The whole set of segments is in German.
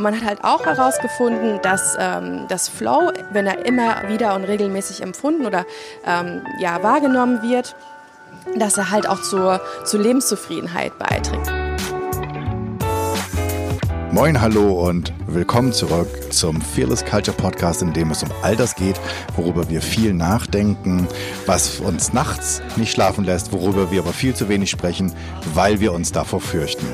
Und man hat halt auch herausgefunden, dass ähm, das Flow, wenn er immer wieder und regelmäßig empfunden oder ähm, ja, wahrgenommen wird, dass er halt auch zur, zur Lebenszufriedenheit beiträgt. Moin, hallo und willkommen zurück zum Fearless Culture Podcast, in dem es um all das geht, worüber wir viel nachdenken, was uns nachts nicht schlafen lässt, worüber wir aber viel zu wenig sprechen, weil wir uns davor fürchten.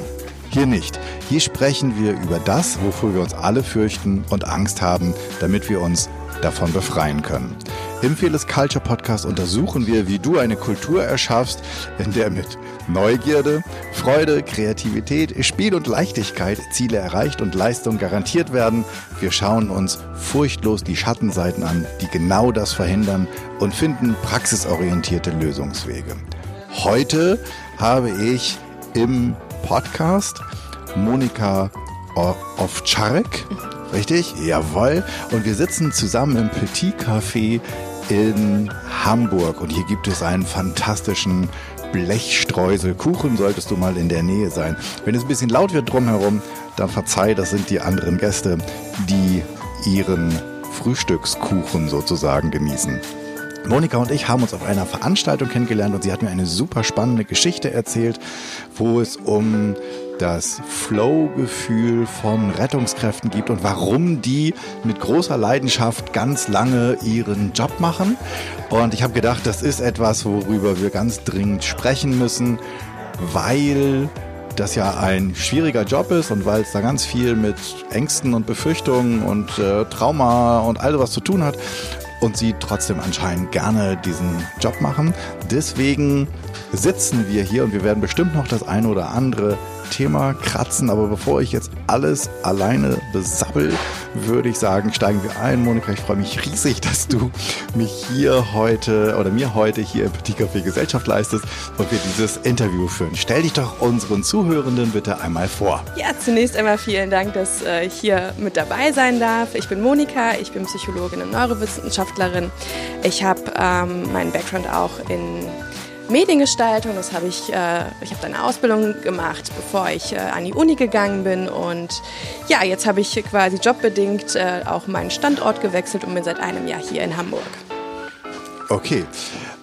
Hier nicht. Hier sprechen wir über das, wofür wir uns alle fürchten und Angst haben, damit wir uns davon befreien können. Im Fearless Culture Podcast untersuchen wir, wie du eine Kultur erschaffst, in der mit Neugierde, Freude, Kreativität, Spiel und Leichtigkeit Ziele erreicht und Leistung garantiert werden. Wir schauen uns furchtlos die Schattenseiten an, die genau das verhindern und finden praxisorientierte Lösungswege. Heute habe ich im Podcast Monika Ovczarek Richtig? Jawohl. Und wir sitzen zusammen im Petit Café in Hamburg. Und hier gibt es einen fantastischen Blechstreuselkuchen. Solltest du mal in der Nähe sein. Wenn es ein bisschen laut wird drumherum, dann verzeih, das sind die anderen Gäste, die ihren Frühstückskuchen sozusagen genießen. Monika und ich haben uns auf einer Veranstaltung kennengelernt und sie hat mir eine super spannende Geschichte erzählt, wo es um das Flow-Gefühl von Rettungskräften gibt und warum die mit großer Leidenschaft ganz lange ihren Job machen. Und ich habe gedacht, das ist etwas, worüber wir ganz dringend sprechen müssen, weil das ja ein schwieriger Job ist und weil es da ganz viel mit Ängsten und Befürchtungen und äh, Trauma und all sowas zu tun hat und sie trotzdem anscheinend gerne diesen Job machen. Deswegen sitzen wir hier und wir werden bestimmt noch das eine oder andere Thema kratzen. Aber bevor ich jetzt alles alleine besabbel, würde ich sagen, steigen wir ein. Monika, ich freue mich riesig, dass du mich hier heute oder mir heute hier im Petit Café Gesellschaft leistest und wir dieses Interview führen. Stell dich doch unseren Zuhörenden bitte einmal vor. Ja, zunächst einmal vielen Dank, dass äh, ich hier mit dabei sein darf. Ich bin Monika, ich bin Psychologin und Neurowissenschaftlerin. Ich habe ähm, meinen Background auch in Mediengestaltung. Das habe ich, äh, ich habe eine Ausbildung gemacht, bevor ich äh, an die Uni gegangen bin. Und ja, jetzt habe ich quasi jobbedingt äh, auch meinen Standort gewechselt und bin seit einem Jahr hier in Hamburg. Okay.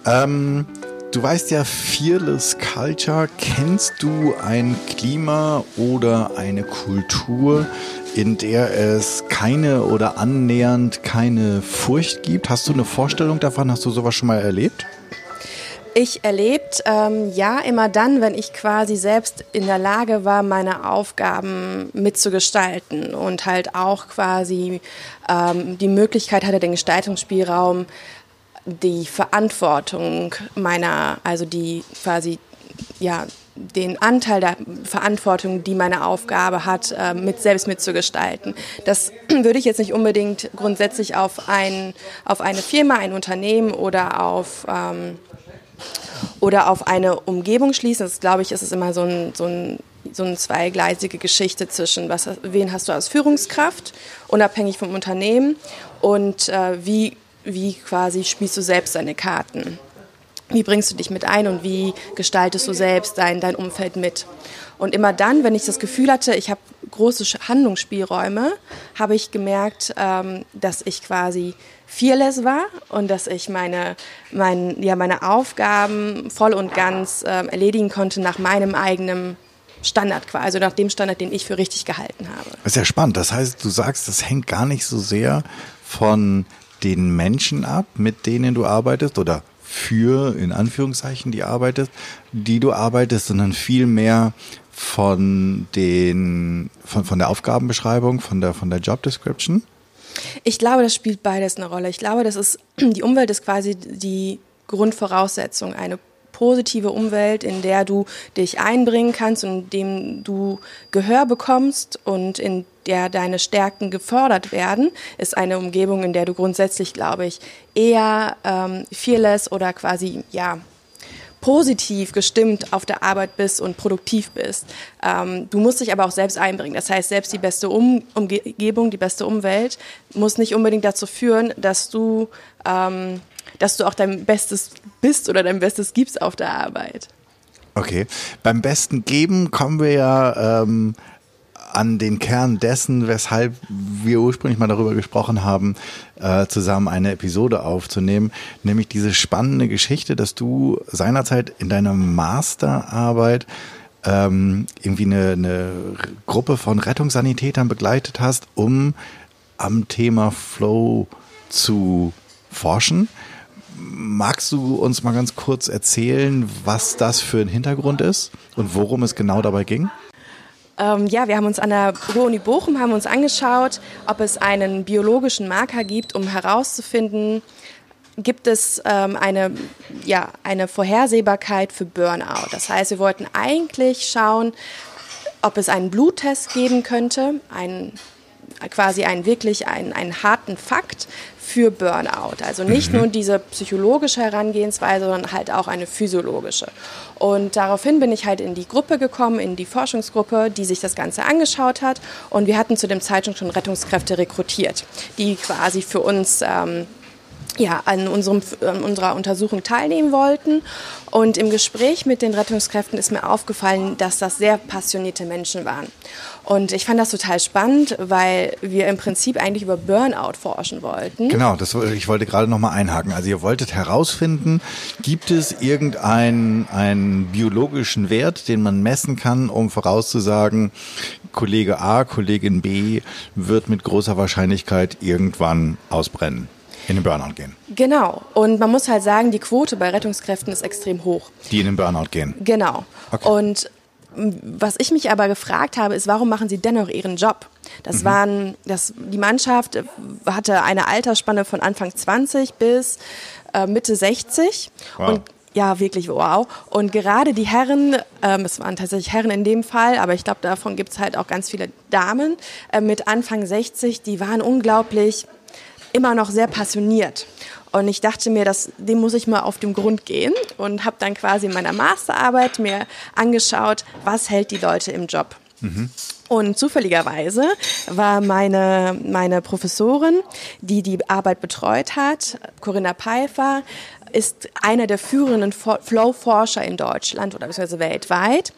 Ähm, du weißt ja, Fearless Culture. Kennst du ein Klima oder eine Kultur, in der es keine oder annähernd keine Furcht gibt? Hast du eine Vorstellung davon? Hast du sowas schon mal erlebt? Ich erlebt, ähm, ja, immer dann, wenn ich quasi selbst in der Lage war, meine Aufgaben mitzugestalten und halt auch quasi ähm, die Möglichkeit hatte, den Gestaltungsspielraum, die Verantwortung meiner, also die quasi, ja, den Anteil der Verantwortung, die meine Aufgabe hat, äh, mit selbst mitzugestalten. Das würde ich jetzt nicht unbedingt grundsätzlich auf, ein, auf eine Firma, ein Unternehmen oder auf ähm, oder auf eine Umgebung schließen. Das glaube ich, ist es immer so ein, so ein so eine zweigleisige Geschichte zwischen, was, wen hast du als Führungskraft, unabhängig vom Unternehmen, und äh, wie, wie quasi spielst du selbst deine Karten. Wie bringst du dich mit ein und wie gestaltest du selbst dein, dein Umfeld mit? Und immer dann, wenn ich das Gefühl hatte, ich habe große Handlungsspielräume, habe ich gemerkt, ähm, dass ich quasi fearless war und dass ich meine, mein, ja, meine Aufgaben voll und ganz äh, erledigen konnte nach meinem eigenen Standard quasi, also nach dem Standard, den ich für richtig gehalten habe. Das ist ja spannend. Das heißt, du sagst, das hängt gar nicht so sehr von den Menschen ab, mit denen du arbeitest oder für, in Anführungszeichen, die arbeitest, die du arbeitest, sondern viel mehr von den, von, von der Aufgabenbeschreibung, von der, von der Job Description? Ich glaube, das spielt beides eine Rolle. Ich glaube, das ist, die Umwelt ist quasi die Grundvoraussetzung, eine positive Umwelt, in der du dich einbringen kannst und in dem du Gehör bekommst und in der deine Stärken gefördert werden, ist eine Umgebung, in der du grundsätzlich, glaube ich, eher ähm, fearless oder quasi, ja, positiv gestimmt auf der Arbeit bist und produktiv bist. Ähm, du musst dich aber auch selbst einbringen. Das heißt, selbst die beste um Umgebung, die beste Umwelt muss nicht unbedingt dazu führen, dass du, ähm, dass du auch dein Bestes bist oder dein Bestes gibst auf der Arbeit. Okay. Beim besten Geben kommen wir ja ähm, an den Kern dessen, weshalb wir ursprünglich mal darüber gesprochen haben, äh, zusammen eine Episode aufzunehmen, nämlich diese spannende Geschichte, dass du seinerzeit in deiner Masterarbeit ähm, irgendwie eine, eine Gruppe von Rettungssanitätern begleitet hast, um am Thema Flow zu forschen. Magst du uns mal ganz kurz erzählen, was das für ein Hintergrund ist und worum es genau dabei ging? Ähm, ja, wir haben uns an der Uni Bochum haben uns angeschaut, ob es einen biologischen Marker gibt, um herauszufinden, gibt es ähm, eine, ja, eine Vorhersehbarkeit für Burnout. Das heißt, wir wollten eigentlich schauen, ob es einen Bluttest geben könnte, einen, quasi einen wirklich einen, einen harten Fakt für Burnout. Also nicht mhm. nur diese psychologische Herangehensweise, sondern halt auch eine physiologische. Und daraufhin bin ich halt in die Gruppe gekommen, in die Forschungsgruppe, die sich das Ganze angeschaut hat. Und wir hatten zu dem Zeitpunkt schon Rettungskräfte rekrutiert, die quasi für uns ähm, ja, an, unserem, an unserer Untersuchung teilnehmen wollten. Und im Gespräch mit den Rettungskräften ist mir aufgefallen, dass das sehr passionierte Menschen waren. Und ich fand das total spannend, weil wir im Prinzip eigentlich über Burnout forschen wollten. Genau, das, ich wollte gerade nochmal einhaken. Also ihr wolltet herausfinden, gibt es irgendeinen einen biologischen Wert, den man messen kann, um vorauszusagen, Kollege A, Kollegin B wird mit großer Wahrscheinlichkeit irgendwann ausbrennen? In den Burnout gehen. Genau. Und man muss halt sagen, die Quote bei Rettungskräften ist extrem hoch. Die in den Burnout gehen. Genau. Okay. Und was ich mich aber gefragt habe, ist, warum machen sie dennoch ihren Job? Das mhm. waren, das, die Mannschaft hatte eine Altersspanne von Anfang 20 bis äh, Mitte 60. Wow. Und ja, wirklich wow. Und gerade die Herren, ähm, es waren tatsächlich Herren in dem Fall, aber ich glaube, davon gibt es halt auch ganz viele Damen äh, mit Anfang 60, die waren unglaublich immer noch sehr passioniert. Und ich dachte mir, das, dem muss ich mal auf den Grund gehen und habe dann quasi in meiner Masterarbeit mir angeschaut, was hält die Leute im Job. Mhm. Und zufälligerweise war meine, meine Professorin, die die Arbeit betreut hat, Corinna Pfeiffer, ist einer der führenden Flow-Forscher in Deutschland oder beziehungsweise weltweit.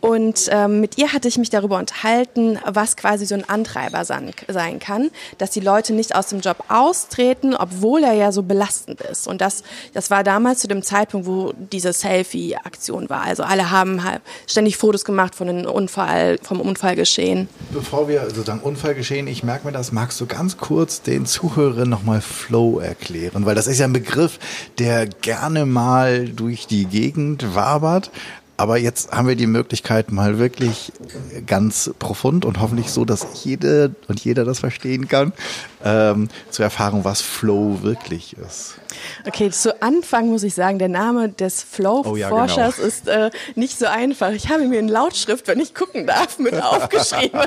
Und ähm, mit ihr hatte ich mich darüber unterhalten, was quasi so ein Antreiber sein, kann, dass die Leute nicht aus dem Job austreten, obwohl er ja so belastend ist. Und das, das war damals zu dem Zeitpunkt, wo diese Selfie-Aktion war. Also alle haben halt ständig Fotos gemacht von dem Unfall, vom Unfallgeschehen. Bevor wir sozusagen Unfallgeschehen, ich merke mir das, magst du ganz kurz den Zuhörern nochmal Flow erklären? Weil das ist ja ein Begriff, der gerne mal durch die Gegend wabert. Aber jetzt haben wir die Möglichkeit, mal wirklich ganz profund und hoffentlich so, dass jede und jeder das verstehen kann, ähm, zu erfahren, was Flow wirklich ist. Okay, zu Anfang muss ich sagen, der Name des Flow-Forschers oh ja, genau. ist äh, nicht so einfach. Ich habe mir in Lautschrift, wenn ich gucken darf, mit aufgeschrieben.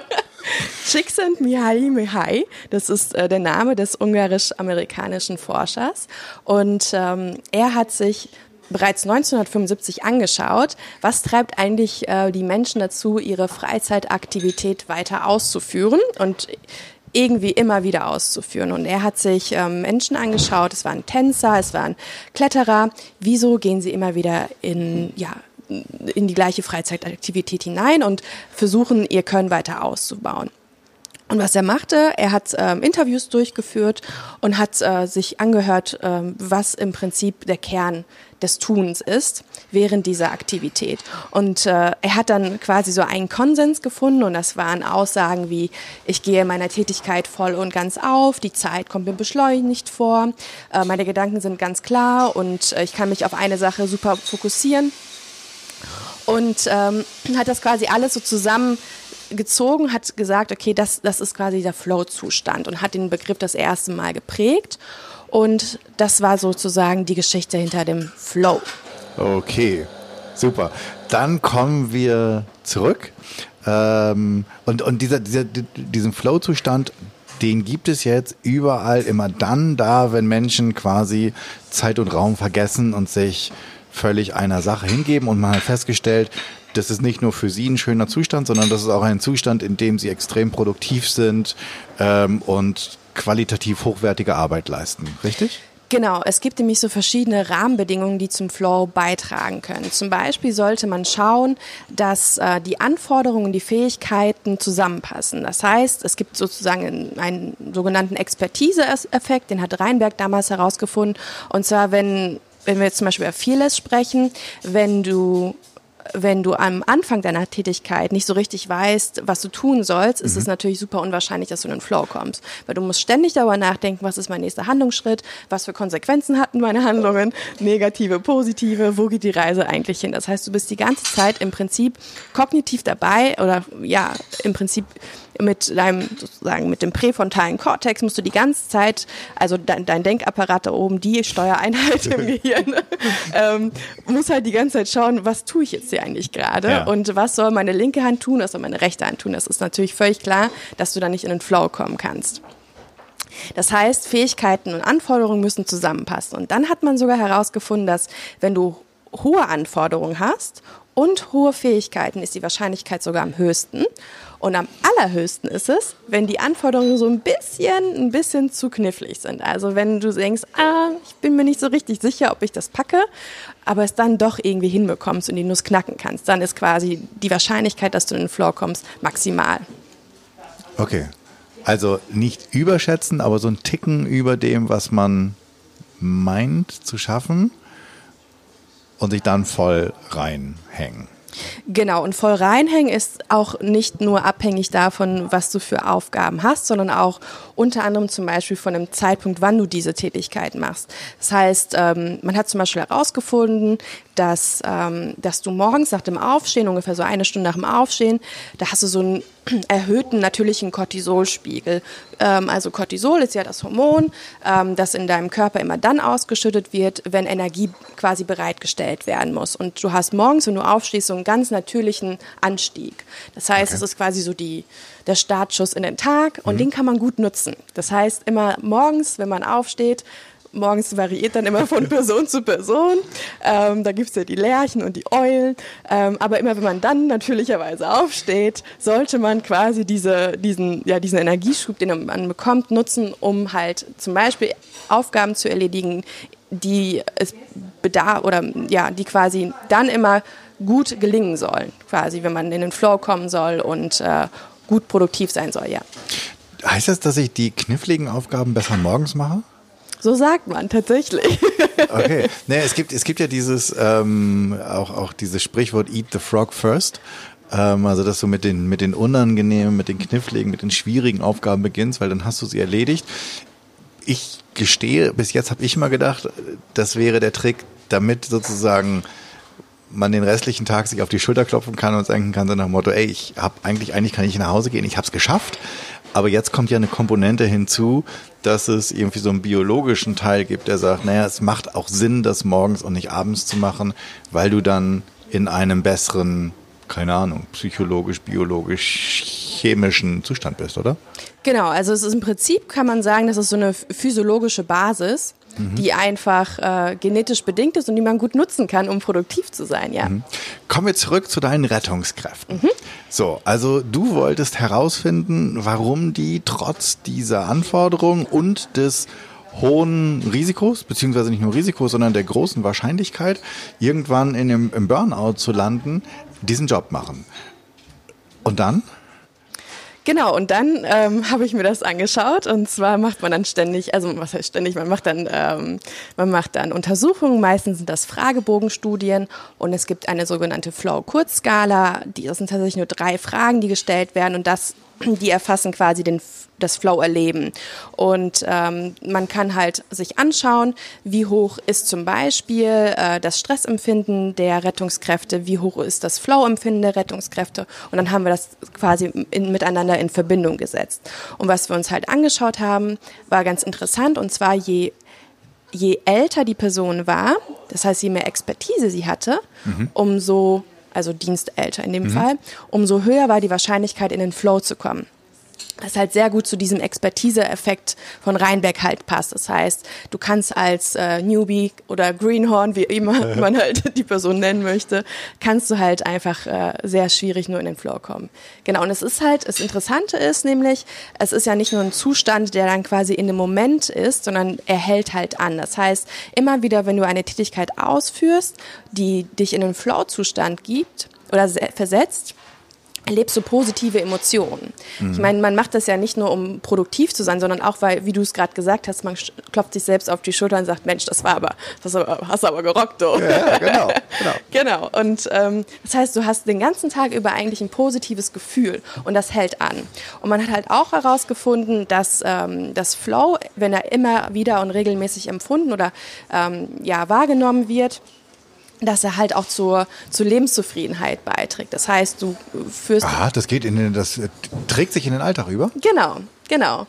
Csikszent Mihaly Mihai, das ist äh, der Name des ungarisch-amerikanischen Forschers. Und ähm, er hat sich bereits 1975 angeschaut, was treibt eigentlich äh, die Menschen dazu, ihre Freizeitaktivität weiter auszuführen und irgendwie immer wieder auszuführen. Und er hat sich ähm, Menschen angeschaut, es waren Tänzer, es waren Kletterer, wieso gehen sie immer wieder in, ja, in die gleiche Freizeitaktivität hinein und versuchen, ihr Können weiter auszubauen. Und was er machte, er hat ähm, Interviews durchgeführt und hat äh, sich angehört, ähm, was im Prinzip der Kern des Tuns ist während dieser Aktivität. Und äh, er hat dann quasi so einen Konsens gefunden und das waren Aussagen wie, ich gehe meiner Tätigkeit voll und ganz auf, die Zeit kommt mir beschleunigt vor, äh, meine Gedanken sind ganz klar und äh, ich kann mich auf eine Sache super fokussieren und ähm, hat das quasi alles so zusammen gezogen, hat gesagt, okay, das, das ist quasi der Flow-Zustand und hat den Begriff das erste Mal geprägt. Und das war sozusagen die Geschichte hinter dem Flow. Okay, super. Dann kommen wir zurück. Ähm, und und dieser, dieser, diesen Flow-Zustand, den gibt es jetzt überall immer dann da, wenn Menschen quasi Zeit und Raum vergessen und sich völlig einer Sache hingeben und man hat festgestellt, das ist nicht nur für sie ein schöner Zustand, sondern das ist auch ein Zustand, in dem sie extrem produktiv sind ähm, und qualitativ hochwertige Arbeit leisten. Richtig? Genau, es gibt nämlich so verschiedene Rahmenbedingungen, die zum Flow beitragen können. Zum Beispiel sollte man schauen, dass äh, die Anforderungen, die Fähigkeiten zusammenpassen. Das heißt, es gibt sozusagen einen sogenannten Expertise-Effekt, den hat Reinberg damals herausgefunden. Und zwar, wenn wenn wir jetzt zum Beispiel über Fearless sprechen, wenn du wenn du am Anfang deiner Tätigkeit nicht so richtig weißt, was du tun sollst, ist mhm. es natürlich super unwahrscheinlich, dass du in den Flow kommst. Weil du musst ständig darüber nachdenken, was ist mein nächster Handlungsschritt, was für Konsequenzen hatten meine Handlungen, negative, positive, wo geht die Reise eigentlich hin? Das heißt, du bist die ganze Zeit im Prinzip kognitiv dabei oder ja, im Prinzip mit deinem sozusagen mit dem präfrontalen Kortex musst du die ganze Zeit, also dein, dein Denkapparat da oben, die Steuereinheit im Gehirn, ähm, muss halt die ganze Zeit schauen, was tue ich jetzt hier eigentlich gerade ja. und was soll meine linke Hand tun, was soll meine rechte Hand tun. Das ist natürlich völlig klar, dass du da nicht in den Flow kommen kannst. Das heißt, Fähigkeiten und Anforderungen müssen zusammenpassen. Und dann hat man sogar herausgefunden, dass wenn du hohe Anforderungen hast und hohe Fähigkeiten, ist die Wahrscheinlichkeit sogar am höchsten. Und am allerhöchsten ist es, wenn die Anforderungen so ein bisschen, ein bisschen zu knifflig sind. Also wenn du denkst, ah, ich bin mir nicht so richtig sicher, ob ich das packe, aber es dann doch irgendwie hinbekommst und die Nuss knacken kannst, dann ist quasi die Wahrscheinlichkeit, dass du in den Floor kommst, maximal. Okay. Also nicht überschätzen, aber so ein Ticken über dem, was man meint zu schaffen und sich dann voll reinhängen. Genau, und voll reinhängen ist auch nicht nur abhängig davon, was du für Aufgaben hast, sondern auch unter anderem zum Beispiel von dem Zeitpunkt, wann du diese Tätigkeit machst. Das heißt, ähm, man hat zum Beispiel herausgefunden, dass, ähm, dass du morgens nach dem Aufstehen, ungefähr so eine Stunde nach dem Aufstehen, da hast du so einen erhöhten natürlichen Cortisolspiegel. Ähm, also Cortisol ist ja das Hormon, ähm, das in deinem Körper immer dann ausgeschüttet wird, wenn Energie quasi bereitgestellt werden muss. Und du hast morgens, wenn du aufstehst, so einen ganz natürlichen Anstieg. Das heißt, okay. es ist quasi so die, der Startschuss in den Tag und mhm. den kann man gut nutzen. Das heißt, immer morgens, wenn man aufsteht, morgens variiert dann immer von Person zu Person. Ähm, da es ja die Lerchen und die Eulen. Ähm, aber immer wenn man dann natürlicherweise aufsteht, sollte man quasi diese, diesen, ja, diesen Energieschub, den man bekommt, nutzen, um halt zum Beispiel Aufgaben zu erledigen, die es bedarf oder ja, die quasi dann immer gut gelingen sollen, quasi, wenn man in den Flow kommen soll und äh, gut produktiv sein soll, ja. Heißt das, dass ich die kniffligen Aufgaben besser morgens mache? So sagt man tatsächlich. Okay. Nee, es gibt, es gibt ja dieses, ähm, auch, auch dieses Sprichwort Eat the Frog first. Ähm, also, dass du mit den, mit den unangenehmen, mit den kniffligen, mit den schwierigen Aufgaben beginnst, weil dann hast du sie erledigt. Ich gestehe, bis jetzt habe ich mal gedacht, das wäre der Trick, damit sozusagen man den restlichen Tag sich auf die Schulter klopfen kann und denken kann, so nach dem Motto, ey, ich habe eigentlich, eigentlich kann ich nach Hause gehen, ich habe es geschafft. Aber jetzt kommt ja eine Komponente hinzu, dass es irgendwie so einen biologischen Teil gibt, der sagt, naja, es macht auch Sinn, das morgens und nicht abends zu machen, weil du dann in einem besseren, keine Ahnung, psychologisch, biologisch, chemischen Zustand bist, oder? Genau, also es ist im Prinzip, kann man sagen, das ist so eine physiologische Basis mhm. die einfach äh, genetisch bedingt ist und die man gut nutzen kann, um produktiv zu sein, ja. Mhm. Kommen wir zurück zu deinen Rettungskräften. Mhm. So, also du wolltest herausfinden, warum die trotz dieser Anforderungen und des hohen Risikos, beziehungsweise nicht nur Risikos, sondern der großen Wahrscheinlichkeit, irgendwann in dem, im Burnout zu landen, diesen Job machen. Und dann? Genau, und dann ähm, habe ich mir das angeschaut und zwar macht man dann ständig, also was heißt ständig, man macht dann, ähm, man macht dann Untersuchungen, meistens sind das Fragebogenstudien und es gibt eine sogenannte Flow-Kurzskala, das sind tatsächlich nur drei Fragen, die gestellt werden und das die erfassen quasi den, das Flow-Erleben. Und ähm, man kann halt sich anschauen, wie hoch ist zum Beispiel äh, das Stressempfinden der Rettungskräfte, wie hoch ist das Flow-Empfinden der Rettungskräfte. Und dann haben wir das quasi in, miteinander in Verbindung gesetzt. Und was wir uns halt angeschaut haben, war ganz interessant. Und zwar je je älter die Person war, das heißt, je mehr Expertise sie hatte, mhm. umso also Dienstälter in dem mhm. Fall, umso höher war die Wahrscheinlichkeit, in den Flow zu kommen. Das halt sehr gut zu diesem Expertise-Effekt von Rheinberg halt passt. Das heißt, du kannst als äh, Newbie oder Greenhorn, wie immer man halt die Person nennen möchte, kannst du halt einfach äh, sehr schwierig nur in den Flow kommen. Genau, und es ist halt, das Interessante ist nämlich, es ist ja nicht nur ein Zustand, der dann quasi in dem Moment ist, sondern er hält halt an. Das heißt, immer wieder, wenn du eine Tätigkeit ausführst, die dich in den Flow-Zustand gibt oder versetzt, erlebst du positive Emotionen. Mhm. Ich meine, man macht das ja nicht nur, um produktiv zu sein, sondern auch, weil, wie du es gerade gesagt hast, man klopft sich selbst auf die Schulter und sagt, Mensch, das war aber, das hast du aber gerockt, du. Ja, genau, genau. genau. Und ähm, das heißt, du hast den ganzen Tag über eigentlich ein positives Gefühl und das hält an. Und man hat halt auch herausgefunden, dass ähm, das Flow, wenn er immer wieder und regelmäßig empfunden oder ähm, ja, wahrgenommen wird, dass er halt auch zur, zur Lebenszufriedenheit beiträgt. Das heißt, du führst. Ah, das geht in den, das trägt sich in den Alltag über? Genau, genau.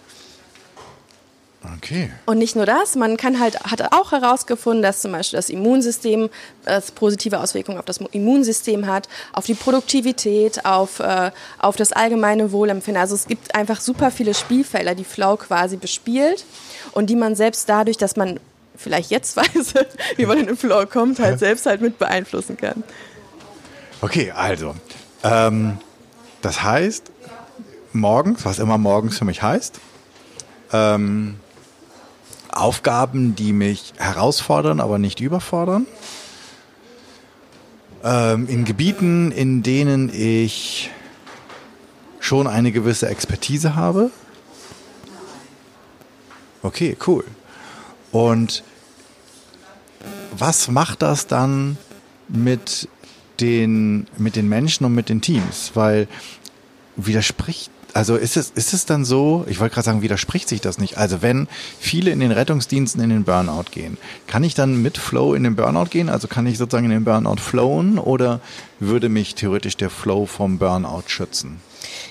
Okay. Und nicht nur das, man kann halt, hat auch herausgefunden, dass zum Beispiel das Immunsystem das positive Auswirkungen auf das Immunsystem hat, auf die Produktivität, auf, äh, auf das allgemeine Wohlempfinden. Also es gibt einfach super viele Spielfelder, die Flow quasi bespielt und die man selbst dadurch, dass man vielleicht jetzt weiß, wie man in den Flow kommt, halt selbst halt mit beeinflussen kann. Okay, also, ähm, das heißt, morgens, was immer morgens für mich heißt, ähm, Aufgaben, die mich herausfordern, aber nicht überfordern. Ähm, in Gebieten, in denen ich schon eine gewisse Expertise habe. Okay, cool. Und was macht das dann mit den, mit den Menschen und mit den Teams? Weil widerspricht, also ist es, ist es dann so, ich wollte gerade sagen, widerspricht sich das nicht? Also wenn viele in den Rettungsdiensten in den Burnout gehen, kann ich dann mit Flow in den Burnout gehen? Also kann ich sozusagen in den Burnout flowen oder würde mich theoretisch der Flow vom Burnout schützen?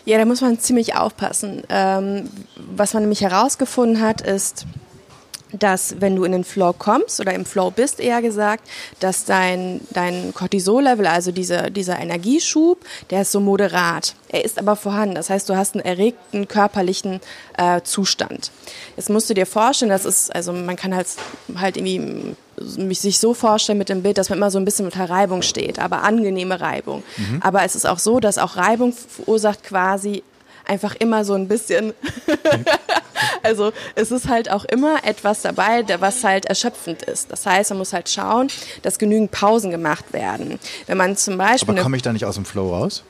Ja, da muss man ziemlich aufpassen. Ähm, was man nämlich herausgefunden hat, ist, dass wenn du in den Flow kommst oder im Flow bist eher gesagt, dass dein, dein Cortisol-Level, also diese, dieser Energieschub, der ist so moderat. Er ist aber vorhanden. Das heißt, du hast einen erregten körperlichen äh, Zustand. Jetzt musst du dir vorstellen, das ist, also man kann halt, halt irgendwie mich sich so vorstellen mit dem Bild, dass man immer so ein bisschen unter Reibung steht, aber angenehme Reibung. Mhm. Aber es ist auch so, dass auch Reibung verursacht quasi einfach immer so ein bisschen. Also es ist halt auch immer etwas dabei, was halt erschöpfend ist. Das heißt, man muss halt schauen, dass genügend Pausen gemacht werden. Wenn man zum Beispiel. Aber komme ich da nicht aus dem Flow raus?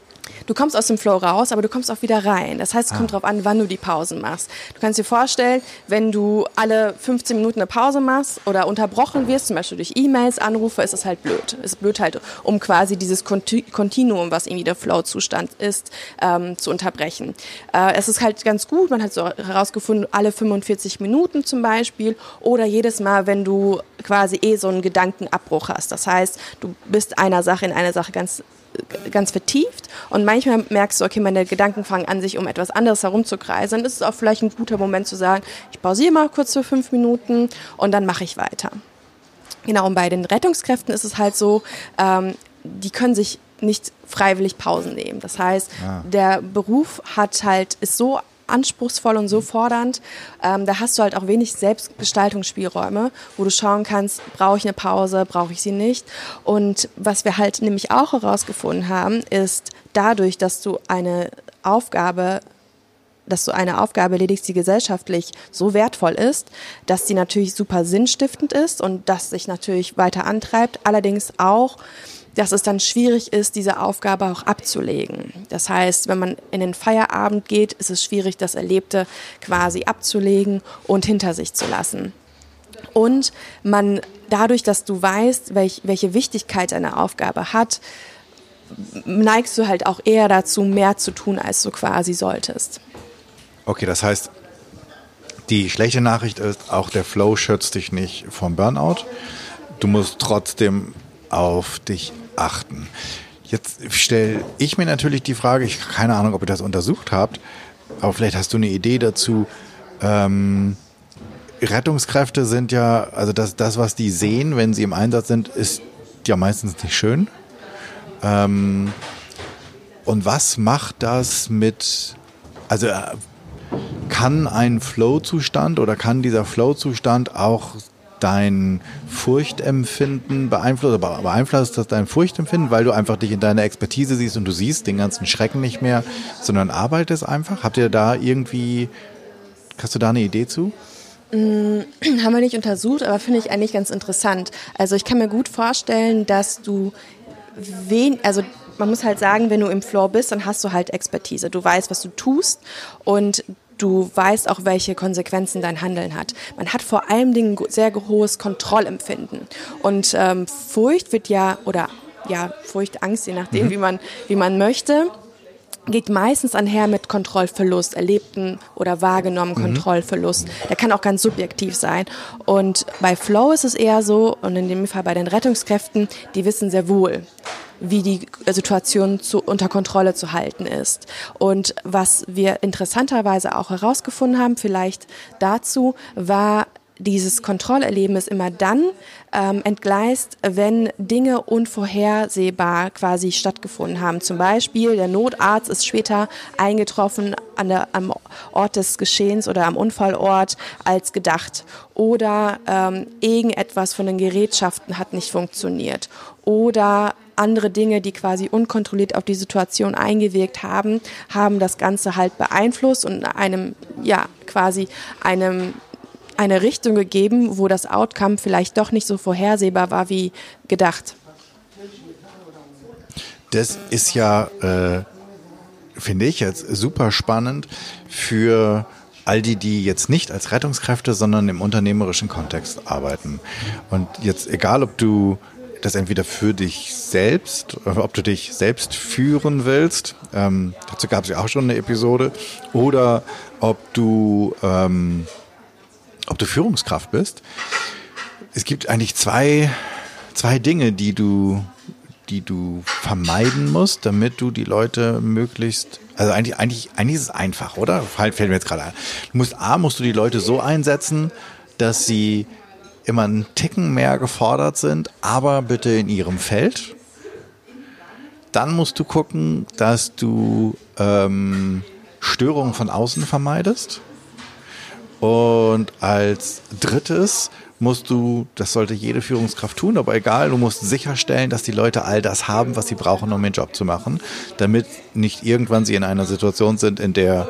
Du kommst aus dem Flow raus, aber du kommst auch wieder rein. Das heißt, es kommt ah. darauf an, wann du die Pausen machst. Du kannst dir vorstellen, wenn du alle 15 Minuten eine Pause machst oder unterbrochen wirst, zum Beispiel durch E-Mails, Anrufe, ist es halt blöd. Es ist blöd halt, um quasi dieses Kontinuum, was irgendwie der Flow-Zustand ist, ähm, zu unterbrechen. Äh, es ist halt ganz gut, man hat so herausgefunden, alle 45 Minuten zum Beispiel oder jedes Mal, wenn du quasi eh so einen Gedankenabbruch hast. Das heißt, du bist einer Sache in einer Sache ganz ganz vertieft und manchmal merkst du, okay, meine Gedanken fangen an, sich um etwas anderes herumzukreisen. Dann ist es auch vielleicht ein guter Moment zu sagen, ich pausiere mal kurz für fünf Minuten und dann mache ich weiter. Genau, und bei den Rettungskräften ist es halt so, ähm, die können sich nicht freiwillig Pausen nehmen. Das heißt, ah. der Beruf hat halt, ist so anspruchsvoll und so fordernd. Ähm, da hast du halt auch wenig Selbstgestaltungsspielräume, wo du schauen kannst, brauche ich eine Pause, brauche ich sie nicht. Und was wir halt nämlich auch herausgefunden haben, ist dadurch, dass du eine Aufgabe dass du eine Aufgabe erledigst, die gesellschaftlich so wertvoll ist, dass die natürlich super sinnstiftend ist und das sich natürlich weiter antreibt, allerdings auch dass es dann schwierig ist, diese Aufgabe auch abzulegen. Das heißt, wenn man in den Feierabend geht, ist es schwierig, das Erlebte quasi abzulegen und hinter sich zu lassen. Und man dadurch, dass du weißt, welch, welche Wichtigkeit eine Aufgabe hat, neigst du halt auch eher dazu, mehr zu tun, als du quasi solltest. Okay, das heißt, die schlechte Nachricht ist, auch der Flow schützt dich nicht vom Burnout. Du musst trotzdem auf dich achten. Jetzt stelle ich mir natürlich die Frage, ich habe keine Ahnung, ob ihr das untersucht habt, aber vielleicht hast du eine Idee dazu. Ähm, Rettungskräfte sind ja, also das, das, was die sehen, wenn sie im Einsatz sind, ist ja meistens nicht schön. Ähm, und was macht das mit, also äh, kann ein Flow-Zustand oder kann dieser Flow-Zustand auch dein Furchtempfinden beeinflusst, aber beeinflusst das dein Furchtempfinden, weil du einfach dich in deiner Expertise siehst und du siehst den ganzen Schrecken nicht mehr, sondern arbeitest einfach? Habt ihr da irgendwie, hast du da eine Idee zu? Hm, haben wir nicht untersucht, aber finde ich eigentlich ganz interessant. Also ich kann mir gut vorstellen, dass du wen, also man muss halt sagen, wenn du im Floor bist, dann hast du halt Expertise. Du weißt, was du tust und du weißt auch, welche Konsequenzen dein Handeln hat. Man hat vor allem ein sehr hohes Kontrollempfinden. Und ähm, Furcht wird ja, oder ja, Furcht, Angst, je nachdem, mhm. wie, man, wie man möchte, geht meistens einher mit Kontrollverlust, erlebten oder wahrgenommenen mhm. Kontrollverlust. Der kann auch ganz subjektiv sein. Und bei Flow ist es eher so, und in dem Fall bei den Rettungskräften, die wissen sehr wohl, wie die Situation zu, unter Kontrolle zu halten ist. Und was wir interessanterweise auch herausgefunden haben, vielleicht dazu, war dieses Kontrollerleben ist immer dann ähm, entgleist, wenn Dinge unvorhersehbar quasi stattgefunden haben. Zum Beispiel der Notarzt ist später eingetroffen an der, am Ort des Geschehens oder am Unfallort als gedacht. Oder ähm, irgendetwas von den Gerätschaften hat nicht funktioniert. Oder andere Dinge, die quasi unkontrolliert auf die Situation eingewirkt haben, haben das Ganze halt beeinflusst und einem, ja, quasi einem eine Richtung gegeben, wo das Outcome vielleicht doch nicht so vorhersehbar war wie gedacht. Das ist ja, äh, finde ich jetzt super spannend für all die, die jetzt nicht als Rettungskräfte, sondern im unternehmerischen Kontext arbeiten. Und jetzt egal, ob du das entweder für dich selbst, ob du dich selbst führen willst, ähm, dazu gab es ja auch schon eine Episode, oder ob du ähm, ob du Führungskraft bist. Es gibt eigentlich zwei, zwei Dinge, die du, die du vermeiden musst, damit du die Leute möglichst, also eigentlich, eigentlich, eigentlich ist es einfach, oder? Fällt mir jetzt gerade ein. Du musst, A, musst du die Leute so einsetzen, dass sie immer einen Ticken mehr gefordert sind, aber bitte in ihrem Feld. Dann musst du gucken, dass du ähm, Störungen von außen vermeidest. Und als drittes musst du, das sollte jede Führungskraft tun, aber egal, du musst sicherstellen, dass die Leute all das haben, was sie brauchen, um ihren Job zu machen, damit nicht irgendwann sie in einer Situation sind, in der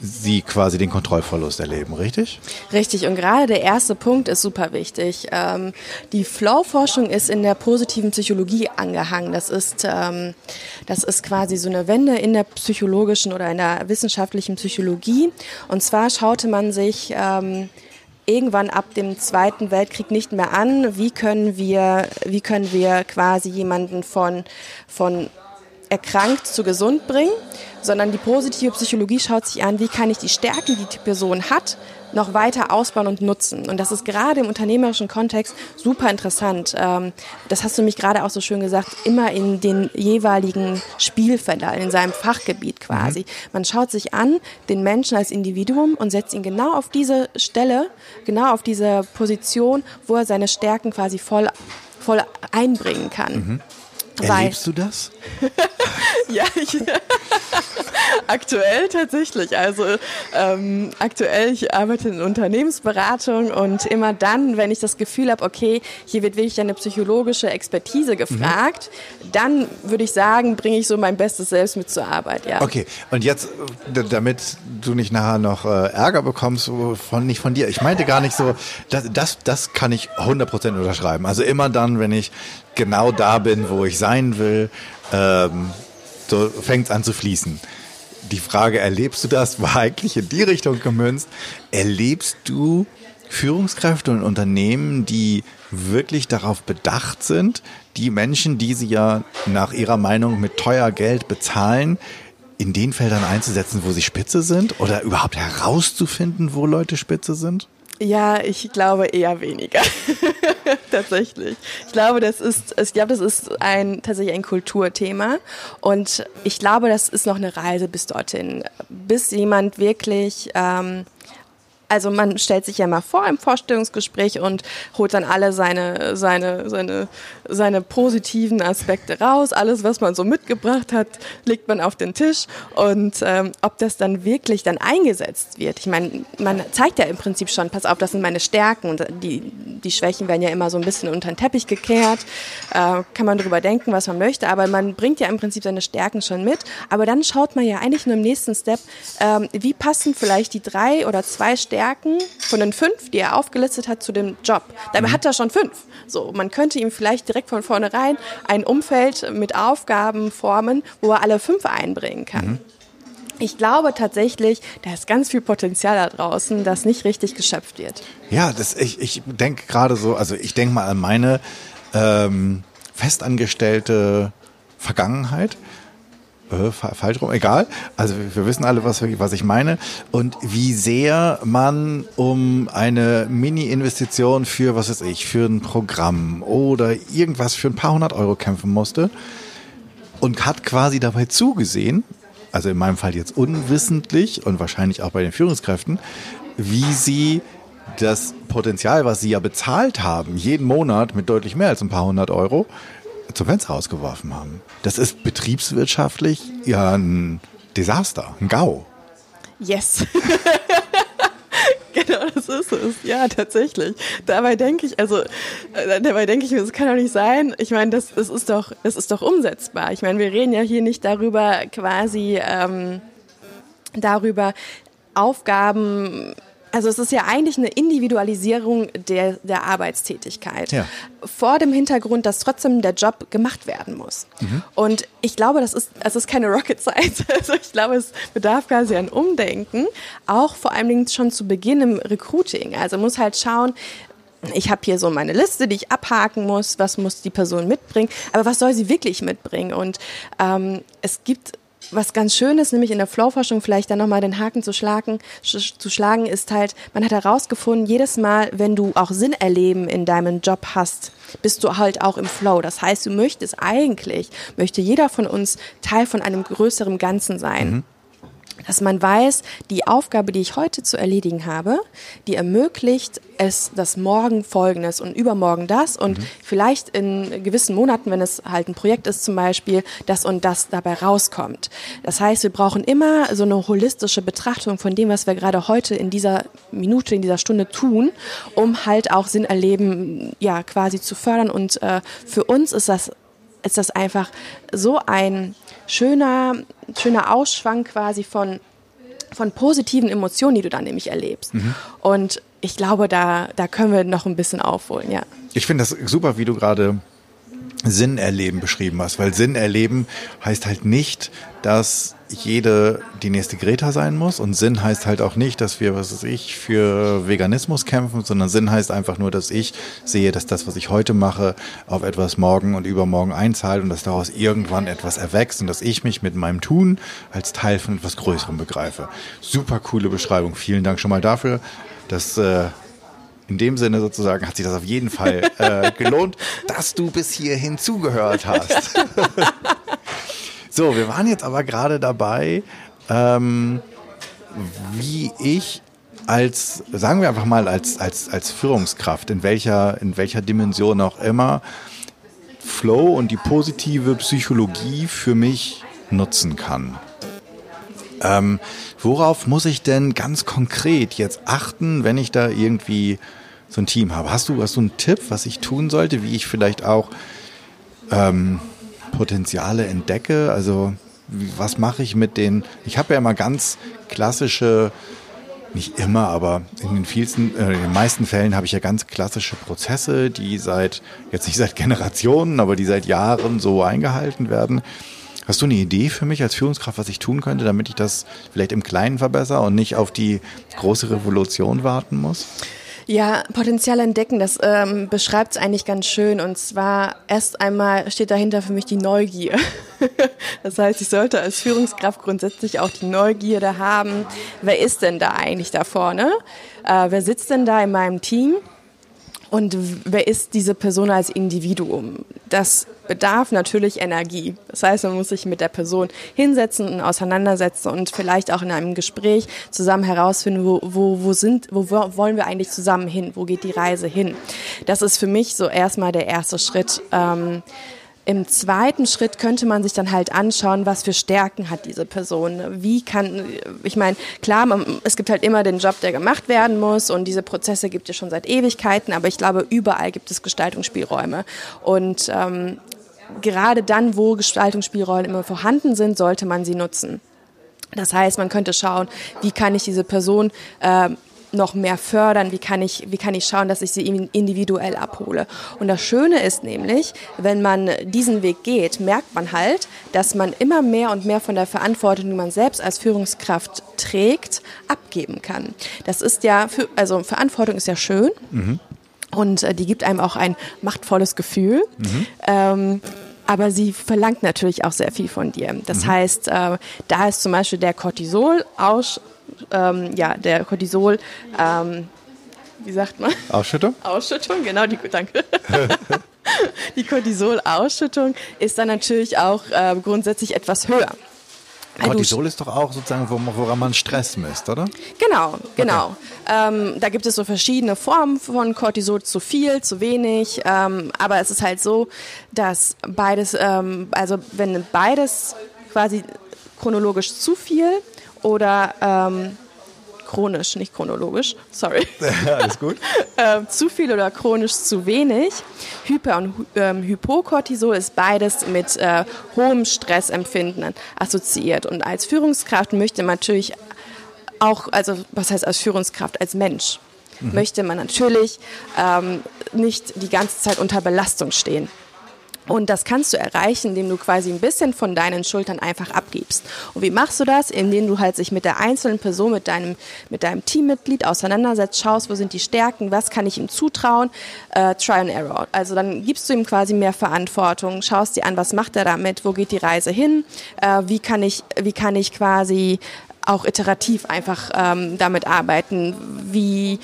sie quasi den Kontrollverlust erleben, richtig? Richtig, und gerade der erste Punkt ist super wichtig. Ähm, die Flow-Forschung ist in der positiven Psychologie angehangen. Das ist, ähm, das ist quasi so eine Wende in der psychologischen oder in der wissenschaftlichen Psychologie. Und zwar schaute man sich ähm, irgendwann ab dem Zweiten Weltkrieg nicht mehr an, wie können wir, wie können wir quasi jemanden von, von erkrankt zu gesund bringen, sondern die positive Psychologie schaut sich an, wie kann ich die Stärken, die die Person hat, noch weiter ausbauen und nutzen. Und das ist gerade im unternehmerischen Kontext super interessant. Ähm, das hast du mich gerade auch so schön gesagt, immer in den jeweiligen Spielfeldern, in seinem Fachgebiet quasi. Mhm. Man schaut sich an, den Menschen als Individuum und setzt ihn genau auf diese Stelle, genau auf diese Position, wo er seine Stärken quasi voll, voll einbringen kann. Mhm. Erlebst du das? ja, ich, aktuell tatsächlich. Also ähm, aktuell, ich arbeite in Unternehmensberatung und immer dann, wenn ich das Gefühl habe, okay, hier wird wirklich eine psychologische Expertise gefragt, mhm. dann würde ich sagen, bringe ich so mein bestes Selbst mit zur Arbeit. Ja. Okay, und jetzt, damit du nicht nachher noch äh, Ärger bekommst, von, nicht von dir. Ich meinte gar nicht so, das, das, das kann ich 100% unterschreiben. Also immer dann, wenn ich genau da bin, wo ich sein will, ähm, so fängt es an zu fließen. Die Frage, erlebst du das, war eigentlich in die Richtung gemünzt. Erlebst du Führungskräfte und Unternehmen, die wirklich darauf bedacht sind, die Menschen, die sie ja nach ihrer Meinung mit teuer Geld bezahlen, in den Feldern einzusetzen, wo sie spitze sind oder überhaupt herauszufinden, wo Leute spitze sind? Ja, ich glaube eher weniger. tatsächlich. Ich glaube, das ist, ich glaube, das ist ein, tatsächlich ein Kulturthema. Und ich glaube, das ist noch eine Reise bis dorthin. Bis jemand wirklich, ähm, also man stellt sich ja mal vor im Vorstellungsgespräch und holt dann alle seine, seine, seine, seine positiven Aspekte raus. Alles, was man so mitgebracht hat, legt man auf den Tisch. Und ähm, ob das dann wirklich dann eingesetzt wird. Ich meine, man zeigt ja im Prinzip schon, pass auf, das sind meine Stärken. Und die, die Schwächen werden ja immer so ein bisschen unter den Teppich gekehrt. Äh, kann man darüber denken, was man möchte. Aber man bringt ja im Prinzip seine Stärken schon mit. Aber dann schaut man ja eigentlich nur im nächsten Step, ähm, wie passen vielleicht die drei oder zwei Stärken Stärken von den fünf, die er aufgelistet hat, zu dem Job. Dabei mhm. hat er schon fünf. So, man könnte ihm vielleicht direkt von vornherein ein Umfeld mit Aufgaben formen, wo er alle fünf einbringen kann. Mhm. Ich glaube tatsächlich, da ist ganz viel Potenzial da draußen, das nicht richtig geschöpft wird. Ja, das, ich, ich denke gerade so, also ich denke mal an meine ähm, festangestellte Vergangenheit äh, falsch rum, egal. Also wir wissen alle, was, was ich meine. Und wie sehr man um eine Mini-Investition für, was weiß ich, für ein Programm oder irgendwas für ein paar hundert Euro kämpfen musste und hat quasi dabei zugesehen, also in meinem Fall jetzt unwissentlich und wahrscheinlich auch bei den Führungskräften, wie sie das Potenzial, was sie ja bezahlt haben, jeden Monat mit deutlich mehr als ein paar hundert Euro, zum Fenster rausgeworfen haben. Das ist betriebswirtschaftlich ja ein Desaster, ein GAU. Yes. genau, das ist es. Ja, tatsächlich. Dabei denke ich, also äh, dabei denke ich das kann doch nicht sein. Ich meine, das, das ist doch, das ist doch umsetzbar. Ich meine, wir reden ja hier nicht darüber, quasi ähm, darüber Aufgaben also es ist ja eigentlich eine Individualisierung der, der Arbeitstätigkeit. Ja. Vor dem Hintergrund, dass trotzdem der Job gemacht werden muss. Mhm. Und ich glaube, das ist, es ist keine Rocket Science. Also ich glaube, es bedarf quasi ein Umdenken, auch vor allen Dingen schon zu Beginn im Recruiting. Also muss halt schauen, ich habe hier so meine Liste, die ich abhaken muss, was muss die Person mitbringen, aber was soll sie wirklich mitbringen? Und ähm, es gibt was ganz schön ist, nämlich in der Flow-Forschung vielleicht dann nochmal den Haken zu schlagen, sch zu schlagen, ist halt, man hat herausgefunden, jedes Mal, wenn du auch Sinn erleben in deinem Job hast, bist du halt auch im Flow. Das heißt, du möchtest eigentlich, möchte jeder von uns Teil von einem größeren Ganzen sein. Mhm dass man weiß, die Aufgabe, die ich heute zu erledigen habe, die ermöglicht es, das morgen folgendes und übermorgen das und mhm. vielleicht in gewissen Monaten, wenn es halt ein Projekt ist zum Beispiel, das und das dabei rauskommt. Das heißt, wir brauchen immer so eine holistische Betrachtung von dem, was wir gerade heute in dieser Minute, in dieser Stunde tun, um halt auch Sinn erleben, ja, quasi zu fördern und äh, für uns ist das ist das einfach so ein schöner, schöner Ausschwang quasi von, von positiven Emotionen, die du dann nämlich erlebst. Mhm. Und ich glaube, da, da können wir noch ein bisschen aufholen, ja. Ich finde das super, wie du gerade Sinn erleben beschrieben hast, weil Sinn erleben heißt halt nicht, dass jede die nächste Greta sein muss und Sinn heißt halt auch nicht, dass wir, was weiß ich, für Veganismus kämpfen, sondern Sinn heißt einfach nur, dass ich sehe, dass das, was ich heute mache, auf etwas morgen und übermorgen einzahlt und dass daraus irgendwann etwas erwächst und dass ich mich mit meinem Tun als Teil von etwas Größerem begreife. Super coole Beschreibung. Vielen Dank schon mal dafür. Das äh, in dem Sinne sozusagen hat sich das auf jeden Fall äh, gelohnt, dass du bis hierhin zugehört hast. so, wir waren jetzt aber gerade dabei, ähm, wie ich als, sagen wir einfach mal, als, als, als Führungskraft, in welcher, in welcher Dimension auch immer, Flow und die positive Psychologie für mich nutzen kann. Ähm, worauf muss ich denn ganz konkret jetzt achten, wenn ich da irgendwie so ein Team habe? Hast du, hast du einen Tipp, was ich tun sollte, wie ich vielleicht auch ähm, Potenziale entdecke? Also was mache ich mit den? Ich habe ja immer ganz klassische nicht immer, aber in den vielsten, äh, in den meisten Fällen habe ich ja ganz klassische Prozesse, die seit, jetzt nicht seit Generationen, aber die seit Jahren so eingehalten werden. Hast du eine Idee für mich als Führungskraft, was ich tun könnte, damit ich das vielleicht im Kleinen verbessere und nicht auf die große Revolution warten muss? Ja, Potenzial entdecken, das ähm, beschreibt es eigentlich ganz schön. Und zwar erst einmal steht dahinter für mich die Neugier. das heißt, ich sollte als Führungskraft grundsätzlich auch die Neugierde haben. Wer ist denn da eigentlich da vorne? Äh, wer sitzt denn da in meinem Team? Und wer ist diese Person als Individuum? Das bedarf natürlich Energie. Das heißt, man muss sich mit der Person hinsetzen und auseinandersetzen und vielleicht auch in einem Gespräch zusammen herausfinden, wo, wo, wo sind, wo wollen wir eigentlich zusammen hin? Wo geht die Reise hin? Das ist für mich so erstmal der erste Schritt. Ähm, im zweiten Schritt könnte man sich dann halt anschauen, was für Stärken hat diese Person. Wie kann, ich meine, klar, man, es gibt halt immer den Job, der gemacht werden muss und diese Prozesse gibt es schon seit Ewigkeiten, aber ich glaube, überall gibt es Gestaltungsspielräume. Und ähm, gerade dann, wo Gestaltungsspielräume immer vorhanden sind, sollte man sie nutzen. Das heißt, man könnte schauen, wie kann ich diese Person äh, noch mehr fördern? Wie kann ich, wie kann ich schauen, dass ich sie individuell abhole? Und das Schöne ist nämlich, wenn man diesen Weg geht, merkt man halt, dass man immer mehr und mehr von der Verantwortung, die man selbst als Führungskraft trägt, abgeben kann. Das ist ja, also Verantwortung ist ja schön. Mhm. Und äh, die gibt einem auch ein machtvolles Gefühl. Mhm. Ähm, aber sie verlangt natürlich auch sehr viel von dir. Das mhm. heißt, äh, da ist zum Beispiel der Cortisol aus, ähm, ja, der Cortisol, ähm, wie sagt man? Ausschüttung? Ausschüttung, genau, die, danke. die Cortisol-Ausschüttung ist dann natürlich auch äh, grundsätzlich etwas höher. Cortisol ist doch auch sozusagen, woran man Stress misst, oder? Genau, genau. Okay. Ähm, da gibt es so verschiedene Formen von Cortisol, zu viel, zu wenig. Ähm, aber es ist halt so, dass beides, ähm, also wenn beides quasi chronologisch zu viel oder ähm, chronisch, nicht chronologisch, sorry. Alles gut. ähm, zu viel oder chronisch zu wenig. Hyper- und ähm, Hypokortisol ist beides mit äh, hohem Stressempfinden assoziiert. Und als Führungskraft möchte man natürlich auch, also was heißt als Führungskraft, als Mensch, mhm. möchte man natürlich ähm, nicht die ganze Zeit unter Belastung stehen. Und das kannst du erreichen, indem du quasi ein bisschen von deinen Schultern einfach abgibst. Und wie machst du das? Indem du halt sich mit der einzelnen Person, mit deinem, mit deinem Teammitglied auseinandersetzt, schaust, wo sind die Stärken, was kann ich ihm zutrauen, äh, Try and Error. Also dann gibst du ihm quasi mehr Verantwortung, schaust dir an, was macht er damit, wo geht die Reise hin, äh, wie kann ich, wie kann ich quasi auch iterativ einfach ähm, damit arbeiten, wie,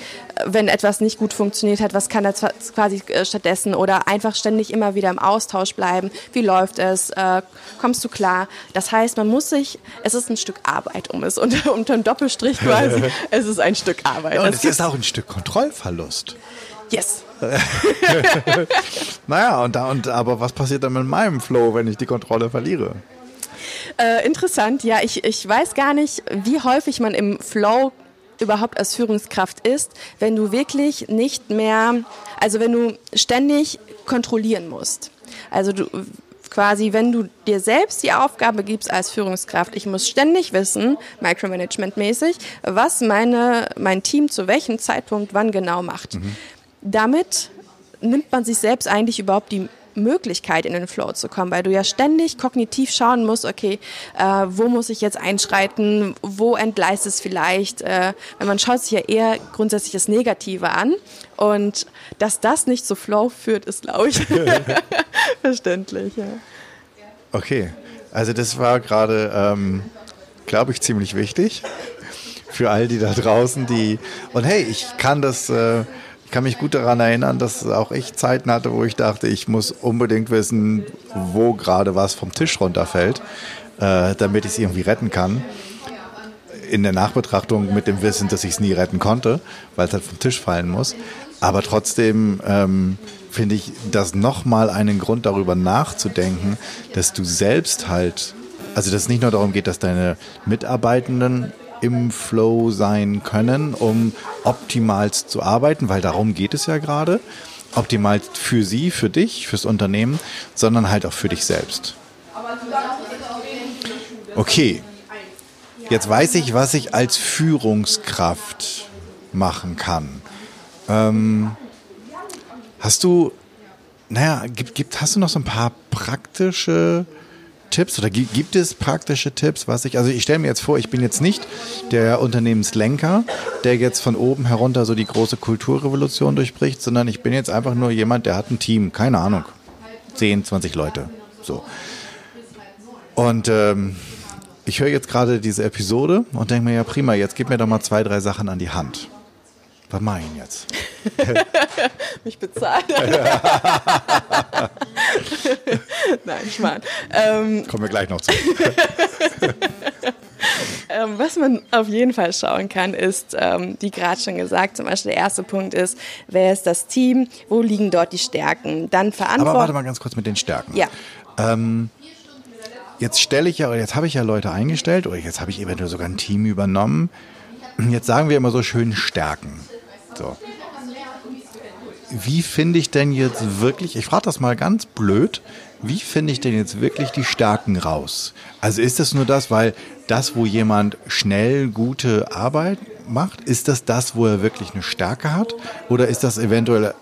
wenn etwas nicht gut funktioniert hat, was kann er quasi äh, stattdessen oder einfach ständig immer wieder im Austausch bleiben, wie läuft es, äh, kommst du klar. Das heißt, man muss sich, es ist ein Stück Arbeit, um es unter, unter einem Doppelstrich quasi, es ist ein Stück Arbeit. Ja, und es ist auch ein Stück Kontrollverlust. Yes. naja, und, da, und aber was passiert dann mit meinem Flow, wenn ich die Kontrolle verliere? Äh, interessant, ja, ich, ich weiß gar nicht, wie häufig man im Flow überhaupt als Führungskraft ist, wenn du wirklich nicht mehr, also wenn du ständig kontrollieren musst. Also du quasi, wenn du dir selbst die Aufgabe gibst als Führungskraft, ich muss ständig wissen, Micromanagement-mäßig, was meine, mein Team zu welchem Zeitpunkt wann genau macht. Mhm. Damit nimmt man sich selbst eigentlich überhaupt die Möglichkeit, in den Flow zu kommen, weil du ja ständig kognitiv schauen musst, okay, äh, wo muss ich jetzt einschreiten, wo entgleist es vielleicht, äh, weil man schaut sich ja eher grundsätzlich das Negative an und dass das nicht zu Flow führt, ist, glaube ich, verständlich. Ja. Okay, also das war gerade, ähm, glaube ich, ziemlich wichtig für all die da draußen, die, und hey, ich kann das... Äh, kann mich gut daran erinnern, dass auch ich Zeiten hatte, wo ich dachte, ich muss unbedingt wissen, wo gerade was vom Tisch runterfällt, äh, damit ich es irgendwie retten kann. In der Nachbetrachtung mit dem Wissen, dass ich es nie retten konnte, weil es halt vom Tisch fallen muss. Aber trotzdem ähm, finde ich das nochmal einen Grund darüber nachzudenken, dass du selbst halt, also dass es nicht nur darum geht, dass deine Mitarbeitenden im Flow sein können, um optimalst zu arbeiten, weil darum geht es ja gerade. Optimal für sie, für dich, fürs Unternehmen, sondern halt auch für dich selbst. Okay, jetzt weiß ich, was ich als Führungskraft machen kann. Ähm, hast du, naja, gibt, gibt, hast du noch so ein paar praktische Tipps oder gibt es praktische Tipps, was ich, also ich stelle mir jetzt vor, ich bin jetzt nicht der Unternehmenslenker, der jetzt von oben herunter so die große Kulturrevolution durchbricht, sondern ich bin jetzt einfach nur jemand, der hat ein Team, keine Ahnung, 10, 20 Leute, so. Und ähm, ich höre jetzt gerade diese Episode und denke mir, ja prima, jetzt gib mir doch mal zwei, drei Sachen an die Hand. Was mache ich jetzt? mich bezahlt. Nein, Schmarrn. Ähm, Kommen wir gleich noch zu. ähm, was man auf jeden Fall schauen kann, ist, ähm, wie gerade schon gesagt, zum Beispiel der erste Punkt ist, wer ist das Team, wo liegen dort die Stärken? Dann Verantwortung. Aber warte mal ganz kurz mit den Stärken. Ja. Ähm, jetzt stelle ich ja, oder jetzt habe ich ja Leute eingestellt, oder jetzt habe ich eventuell sogar ein Team übernommen. Jetzt sagen wir immer so schön Stärken. So. Wie finde ich denn jetzt wirklich, ich frage das mal ganz blöd, wie finde ich denn jetzt wirklich die Stärken raus? Also ist das nur das, weil das, wo jemand schnell gute Arbeit macht, ist das das, wo er wirklich eine Stärke hat? Oder ist das eventuell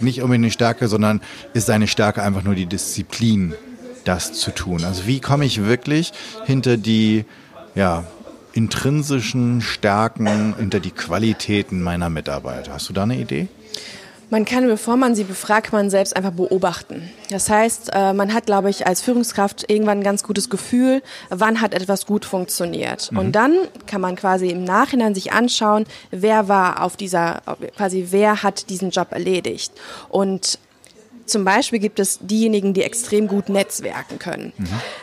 nicht unbedingt eine Stärke, sondern ist seine Stärke einfach nur die Disziplin, das zu tun? Also wie komme ich wirklich hinter die, ja, intrinsischen Stärken, hinter die Qualitäten meiner Mitarbeiter? Hast du da eine Idee? Man kann, bevor man sie befragt, man selbst einfach beobachten. Das heißt, äh, man hat, glaube ich, als Führungskraft irgendwann ein ganz gutes Gefühl, wann hat etwas gut funktioniert. Mhm. Und dann kann man quasi im Nachhinein sich anschauen, wer war auf dieser, quasi wer hat diesen Job erledigt. Und zum Beispiel gibt es diejenigen, die extrem gut netzwerken können.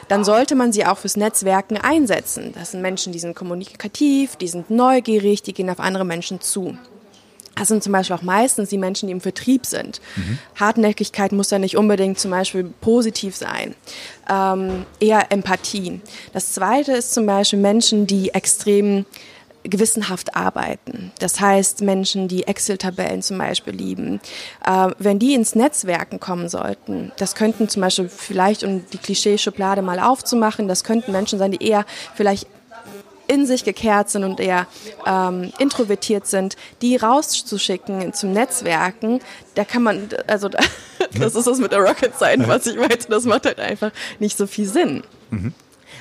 Dann sollte man sie auch fürs Netzwerken einsetzen. Das sind Menschen, die sind kommunikativ, die sind neugierig, die gehen auf andere Menschen zu. Das sind zum Beispiel auch meistens die Menschen, die im Vertrieb sind. Mhm. Hartnäckigkeit muss ja nicht unbedingt zum Beispiel positiv sein. Ähm, eher Empathie. Das zweite ist zum Beispiel Menschen, die extrem gewissenhaft arbeiten. Das heißt, Menschen, die Excel-Tabellen zum Beispiel lieben, äh, wenn die ins Netzwerken kommen sollten, das könnten zum Beispiel vielleicht, um die Klischeeschublade mal aufzumachen, das könnten Menschen sein, die eher vielleicht in sich gekehrt sind und eher ähm, introvertiert sind, die rauszuschicken zum Netzwerken, da kann man, also das ist das mit der Rocket Science, was ich meinte, das macht halt einfach nicht so viel Sinn. Mhm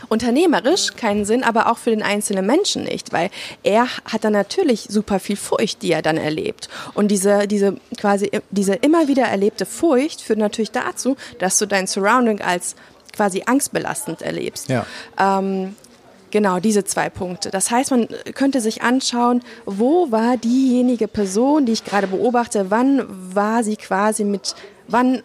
unternehmerisch keinen Sinn, aber auch für den einzelnen Menschen nicht, weil er hat dann natürlich super viel Furcht, die er dann erlebt. Und diese, diese quasi, diese immer wieder erlebte Furcht führt natürlich dazu, dass du dein Surrounding als quasi angstbelastend erlebst. Ja. Ähm, Genau, diese zwei Punkte. Das heißt, man könnte sich anschauen, wo war diejenige Person, die ich gerade beobachte, wann war sie quasi mit, wann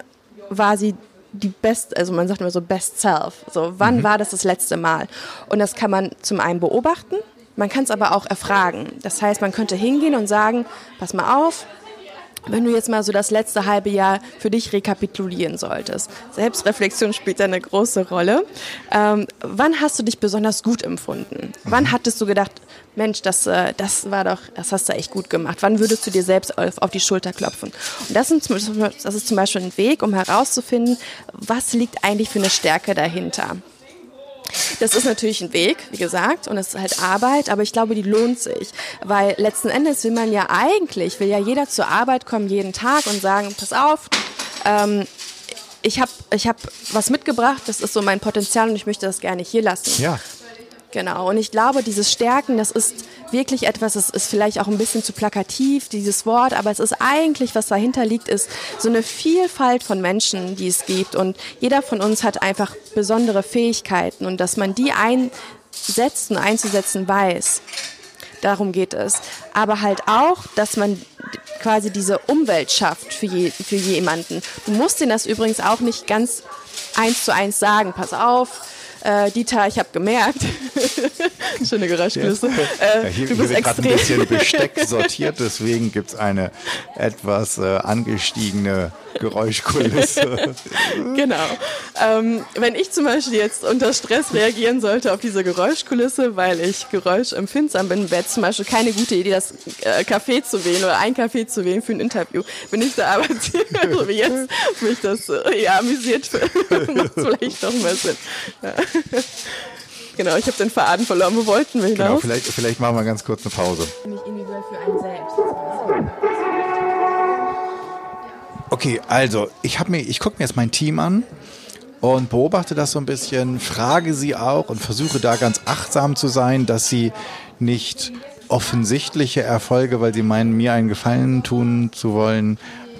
war sie die best, also man sagt immer so best self. So, wann mhm. war das das letzte Mal? Und das kann man zum einen beobachten, man kann es aber auch erfragen. Das heißt, man könnte hingehen und sagen, pass mal auf, wenn du jetzt mal so das letzte halbe Jahr für dich rekapitulieren solltest. Selbstreflexion spielt eine große Rolle. Ähm, wann hast du dich besonders gut empfunden? Wann hattest du gedacht, Mensch, das, äh, das war doch, das hast du echt gut gemacht. Wann würdest du dir selbst auf, auf die Schulter klopfen? Und das, sind, das ist zum Beispiel ein Weg, um herauszufinden, was liegt eigentlich für eine Stärke dahinter. Das ist natürlich ein Weg, wie gesagt, und es ist halt Arbeit, aber ich glaube, die lohnt sich, weil letzten Endes will man ja eigentlich, will ja jeder zur Arbeit kommen jeden Tag und sagen, pass auf, ähm, ich habe ich hab was mitgebracht, das ist so mein Potenzial und ich möchte das gerne hier lassen. Ja. Genau, und ich glaube, dieses Stärken, das ist wirklich etwas, das ist vielleicht auch ein bisschen zu plakativ, dieses Wort, aber es ist eigentlich, was dahinter liegt, ist so eine Vielfalt von Menschen, die es gibt. Und jeder von uns hat einfach besondere Fähigkeiten und dass man die einsetzt und einzusetzen weiß. Darum geht es. Aber halt auch, dass man quasi diese Umwelt schafft für, je, für jemanden. Du musst ihnen das übrigens auch nicht ganz eins zu eins sagen. Pass auf, äh, Dieter, ich habe gemerkt, schöne Geräuschkulisse. Äh, ja, hier, du bist wird ein bisschen Besteck sortiert, deswegen gibt es eine etwas äh, angestiegene Geräuschkulisse. genau. Ähm, wenn ich zum Beispiel jetzt unter Stress reagieren sollte auf diese Geräuschkulisse, weil ich geräuschempfindsam bin, wäre zum Beispiel keine gute Idee, das äh, Kaffee zu wählen oder ein Kaffee zu wählen für ein Interview. Wenn ich da arbeite, so wie jetzt, mich das äh, ja, amüsiert, macht vielleicht doch mal Sinn. Ja. Genau, ich habe den Faden verloren. Wo wollten wir hinaus? Genau, vielleicht, vielleicht machen wir ganz kurz eine Pause. Nicht individuell für einen selbst. Okay, also ich habe mir, ich gucke mir jetzt mein Team an und beobachte das so ein bisschen, frage sie auch und versuche da ganz achtsam zu sein, dass sie nicht offensichtliche Erfolge, weil sie meinen, mir einen Gefallen tun zu wollen,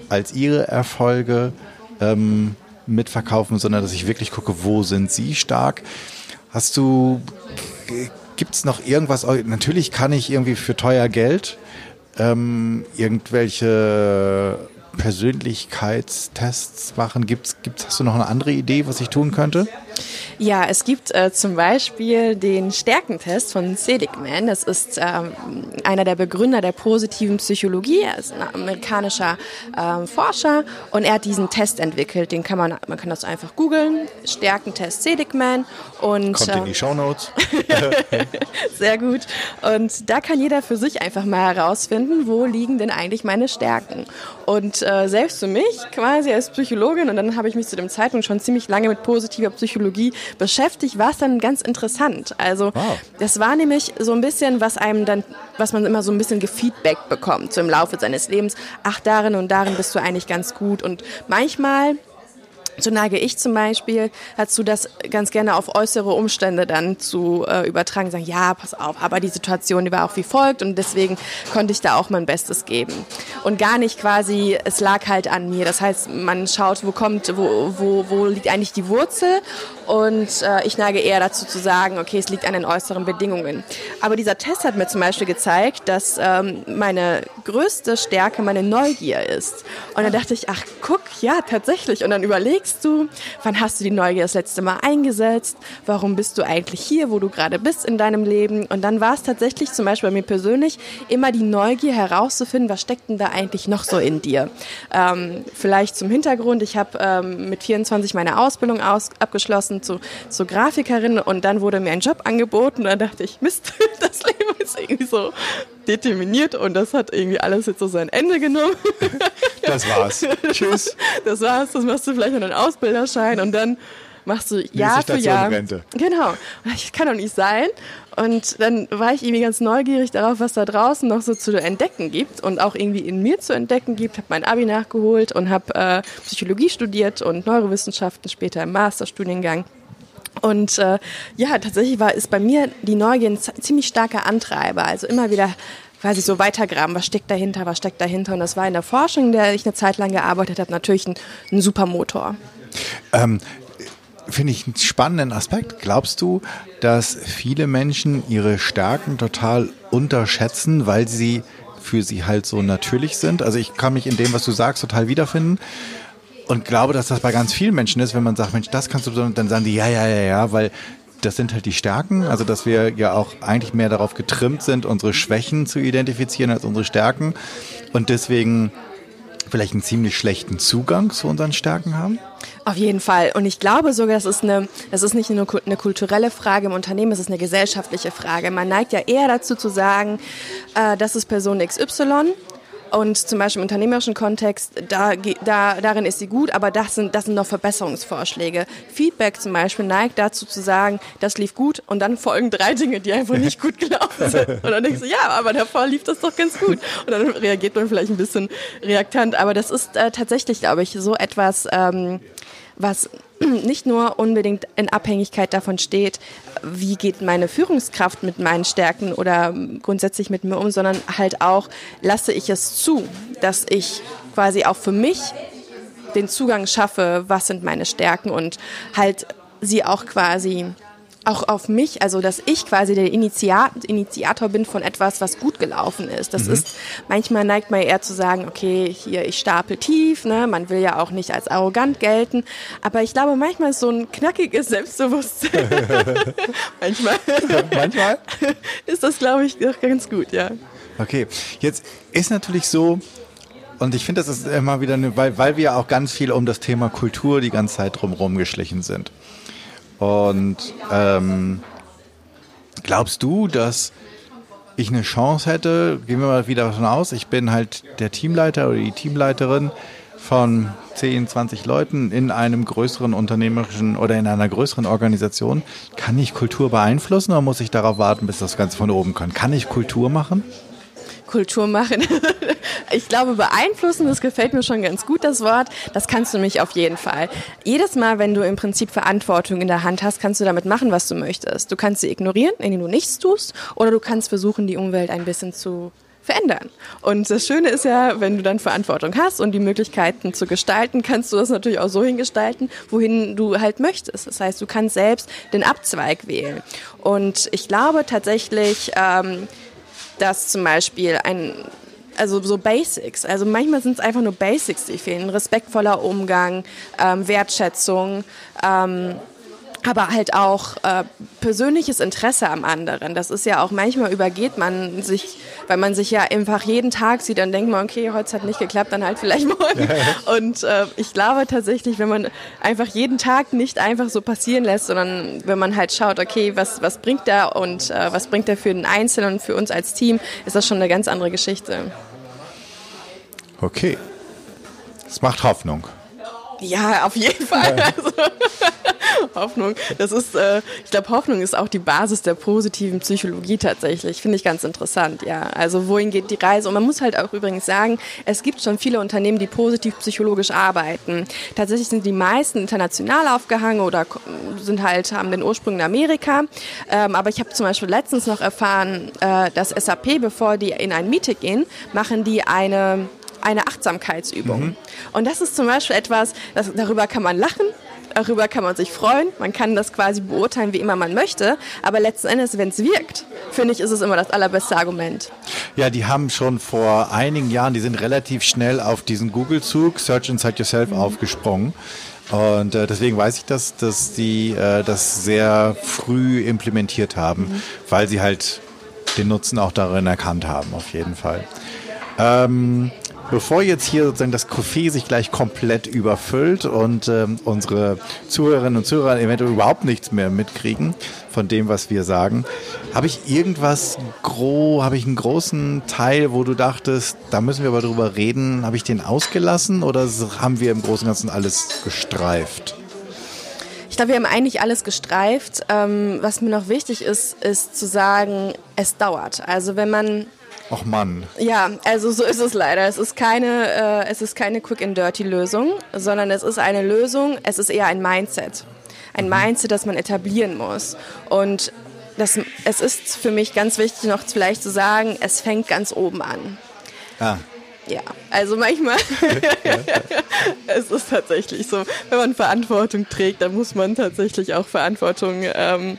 als ihre Erfolge ähm, mitverkaufen, sondern dass ich wirklich gucke, wo sind sie stark. Hast du, gibt es noch irgendwas? Natürlich kann ich irgendwie für teuer Geld ähm, irgendwelche Persönlichkeitstests machen? Gibt's, gibt's, hast du noch eine andere Idee, was ich tun könnte? Ja, es gibt äh, zum Beispiel den Stärkentest von Seligman. Das ist ähm, einer der Begründer der positiven Psychologie. Er ist ein amerikanischer ähm, Forscher und er hat diesen Test entwickelt. Den kann man, man kann das einfach googeln. Stärkentest Seligman und kommt in die ähm, Show Notes. Sehr gut. Und da kann jeder für sich einfach mal herausfinden, wo liegen denn eigentlich meine Stärken. Und äh, selbst für mich, quasi als Psychologin, und dann habe ich mich zu dem Zeitpunkt schon ziemlich lange mit positiver Psychologie beschäftigt, war es dann ganz interessant. Also wow. das war nämlich so ein bisschen, was einem dann, was man immer so ein bisschen Gefeedback bekommt, so im Laufe seines Lebens. Ach, darin und darin bist du eigentlich ganz gut. Und manchmal so neige ich zum Beispiel dazu, das ganz gerne auf äußere Umstände dann zu äh, übertragen, sagen, ja, pass auf, aber die Situation, die war auch wie folgt und deswegen konnte ich da auch mein Bestes geben. Und gar nicht quasi, es lag halt an mir. Das heißt, man schaut, wo kommt, wo, wo, wo liegt eigentlich die Wurzel und äh, ich neige eher dazu zu sagen, okay, es liegt an den äußeren Bedingungen. Aber dieser Test hat mir zum Beispiel gezeigt, dass ähm, meine größte Stärke meine Neugier ist. Und dann dachte ich, ach, guck, ja, tatsächlich. Und dann überlegst du, wann hast du die Neugier das letzte Mal eingesetzt? Warum bist du eigentlich hier, wo du gerade bist in deinem Leben? Und dann war es tatsächlich zum Beispiel bei mir persönlich immer die Neugier herauszufinden, was steckt denn da eigentlich noch so in dir? Ähm, vielleicht zum Hintergrund, ich habe ähm, mit 24 meine Ausbildung aus, abgeschlossen passend zu, zur Grafikerin und dann wurde mir ein Job angeboten und dann dachte ich, Mist, das Leben ist irgendwie so determiniert und das hat irgendwie alles jetzt so sein Ende genommen. Das war's. Tschüss. Das war's, das machst du vielleicht noch einen Ausbilderschein und dann machst du Jahr für Jahr. Rente. Genau. Das kann doch nicht sein. Und dann war ich irgendwie ganz neugierig darauf, was da draußen noch so zu entdecken gibt und auch irgendwie in mir zu entdecken gibt. Habe mein Abi nachgeholt und habe äh, Psychologie studiert und Neurowissenschaften später im Masterstudiengang. Und äh, ja, tatsächlich war ist bei mir die Neugier ein ziemlich starker Antreiber. Also immer wieder quasi so weitergraben, was steckt dahinter, was steckt dahinter. Und das war in der Forschung, in der ich eine Zeit lang gearbeitet habe, natürlich ein, ein super Motor. Ähm, finde ich einen spannenden Aspekt. Glaubst du, dass viele Menschen ihre Stärken total unterschätzen, weil sie für sie halt so natürlich sind? Also ich kann mich in dem, was du sagst, total wiederfinden. Und glaube, dass das bei ganz vielen Menschen ist, wenn man sagt, Mensch, das kannst du, dann sagen die, ja, ja, ja, ja, weil das sind halt die Stärken, also dass wir ja auch eigentlich mehr darauf getrimmt sind, unsere Schwächen zu identifizieren als unsere Stärken und deswegen vielleicht einen ziemlich schlechten Zugang zu unseren Stärken haben? Auf jeden Fall. Und ich glaube sogar, das ist, eine, das ist nicht nur eine kulturelle Frage im Unternehmen, es ist eine gesellschaftliche Frage. Man neigt ja eher dazu zu sagen, äh, das ist Person XY und zum Beispiel im unternehmerischen Kontext, da, da, darin ist sie gut, aber das sind, das sind noch Verbesserungsvorschläge. Feedback zum Beispiel neigt dazu zu sagen, das lief gut und dann folgen drei Dinge, die einfach nicht gut gelaufen sind. Und dann denkst du, ja, aber davor lief das doch ganz gut. Und dann reagiert man vielleicht ein bisschen reaktant. Aber das ist äh, tatsächlich, glaube ich, so etwas, ähm, was nicht nur unbedingt in Abhängigkeit davon steht, wie geht meine Führungskraft mit meinen Stärken oder grundsätzlich mit mir um, sondern halt auch, lasse ich es zu, dass ich quasi auch für mich den Zugang schaffe, was sind meine Stärken und halt sie auch quasi auch auf mich, also dass ich quasi der Initiator bin von etwas, was gut gelaufen ist. Das mhm. ist, manchmal neigt man eher zu sagen, okay, hier, ich stapel tief, ne? man will ja auch nicht als arrogant gelten, aber ich glaube, manchmal ist so ein knackiges Selbstbewusstsein, manchmal, manchmal ist das, glaube ich, doch ganz gut, ja. Okay, jetzt ist natürlich so, und ich finde, das ist immer wieder, eine, weil, weil wir auch ganz viel um das Thema Kultur die ganze Zeit drumherum geschlichen sind. Und ähm, glaubst du, dass ich eine Chance hätte, gehen wir mal wieder davon aus, ich bin halt der Teamleiter oder die Teamleiterin von 10, 20 Leuten in einem größeren unternehmerischen oder in einer größeren Organisation. Kann ich Kultur beeinflussen oder muss ich darauf warten, bis das Ganze von oben kann? Kann ich Kultur machen? Kultur machen. ich glaube, beeinflussen, das gefällt mir schon ganz gut, das Wort. Das kannst du mich auf jeden Fall. Jedes Mal, wenn du im Prinzip Verantwortung in der Hand hast, kannst du damit machen, was du möchtest. Du kannst sie ignorieren, indem du nichts tust, oder du kannst versuchen, die Umwelt ein bisschen zu verändern. Und das Schöne ist ja, wenn du dann Verantwortung hast und die Möglichkeiten zu gestalten, kannst du das natürlich auch so hingestalten, wohin du halt möchtest. Das heißt, du kannst selbst den Abzweig wählen. Und ich glaube tatsächlich, ähm, dass zum Beispiel ein also so Basics. Also manchmal sind es einfach nur Basics, die fehlen. Respektvoller Umgang, ähm, Wertschätzung. Ähm, aber halt auch äh, persönliches Interesse am anderen. Das ist ja auch manchmal übergeht man sich, weil man sich ja einfach jeden Tag sieht, dann denkt man, okay, heute hat nicht geklappt, dann halt vielleicht morgen. Und äh, ich glaube tatsächlich, wenn man einfach jeden Tag nicht einfach so passieren lässt, sondern wenn man halt schaut, okay, was, was bringt der und äh, was bringt der für den Einzelnen und für uns als Team, ist das schon eine ganz andere Geschichte. Okay. Es macht Hoffnung. Ja, auf jeden Fall. Also, Hoffnung, das ist, äh, ich glaube, Hoffnung ist auch die Basis der positiven Psychologie tatsächlich. Finde ich ganz interessant, ja. Also wohin geht die Reise? Und man muss halt auch übrigens sagen, es gibt schon viele Unternehmen, die positiv psychologisch arbeiten. Tatsächlich sind die meisten international aufgehangen oder sind halt, haben den Ursprung in Amerika. Ähm, aber ich habe zum Beispiel letztens noch erfahren, äh, dass SAP, bevor die in ein Meeting gehen, machen die eine eine Achtsamkeitsübung. Mhm. Und das ist zum Beispiel etwas, das, darüber kann man lachen, darüber kann man sich freuen, man kann das quasi beurteilen, wie immer man möchte, aber letzten Endes, wenn es wirkt, finde ich, ist es immer das allerbeste Argument. Ja, die haben schon vor einigen Jahren, die sind relativ schnell auf diesen Google-Zug Search Inside Yourself mhm. aufgesprungen. Und äh, deswegen weiß ich das, dass die äh, das sehr früh implementiert haben, mhm. weil sie halt den Nutzen auch darin erkannt haben, auf jeden Fall. Ähm, Bevor jetzt hier sozusagen das Café sich gleich komplett überfüllt und ähm, unsere Zuhörerinnen und Zuhörer eventuell überhaupt nichts mehr mitkriegen von dem, was wir sagen, habe ich irgendwas groß, habe ich einen großen Teil, wo du dachtest, da müssen wir aber drüber reden, habe ich den ausgelassen oder haben wir im Großen und Ganzen alles gestreift? Ich glaube, wir haben eigentlich alles gestreift. Ähm, was mir noch wichtig ist, ist zu sagen, es dauert. Also wenn man Ach Mann. Ja, also so ist es leider. Es ist keine, äh, es ist keine Quick and Dirty Lösung, sondern es ist eine Lösung. Es ist eher ein Mindset, ein mhm. Mindset, das man etablieren muss. Und das, es ist für mich ganz wichtig, noch vielleicht zu sagen, es fängt ganz oben an. Ah. Ja, also manchmal es ist tatsächlich so, wenn man Verantwortung trägt, dann muss man tatsächlich auch Verantwortung ähm,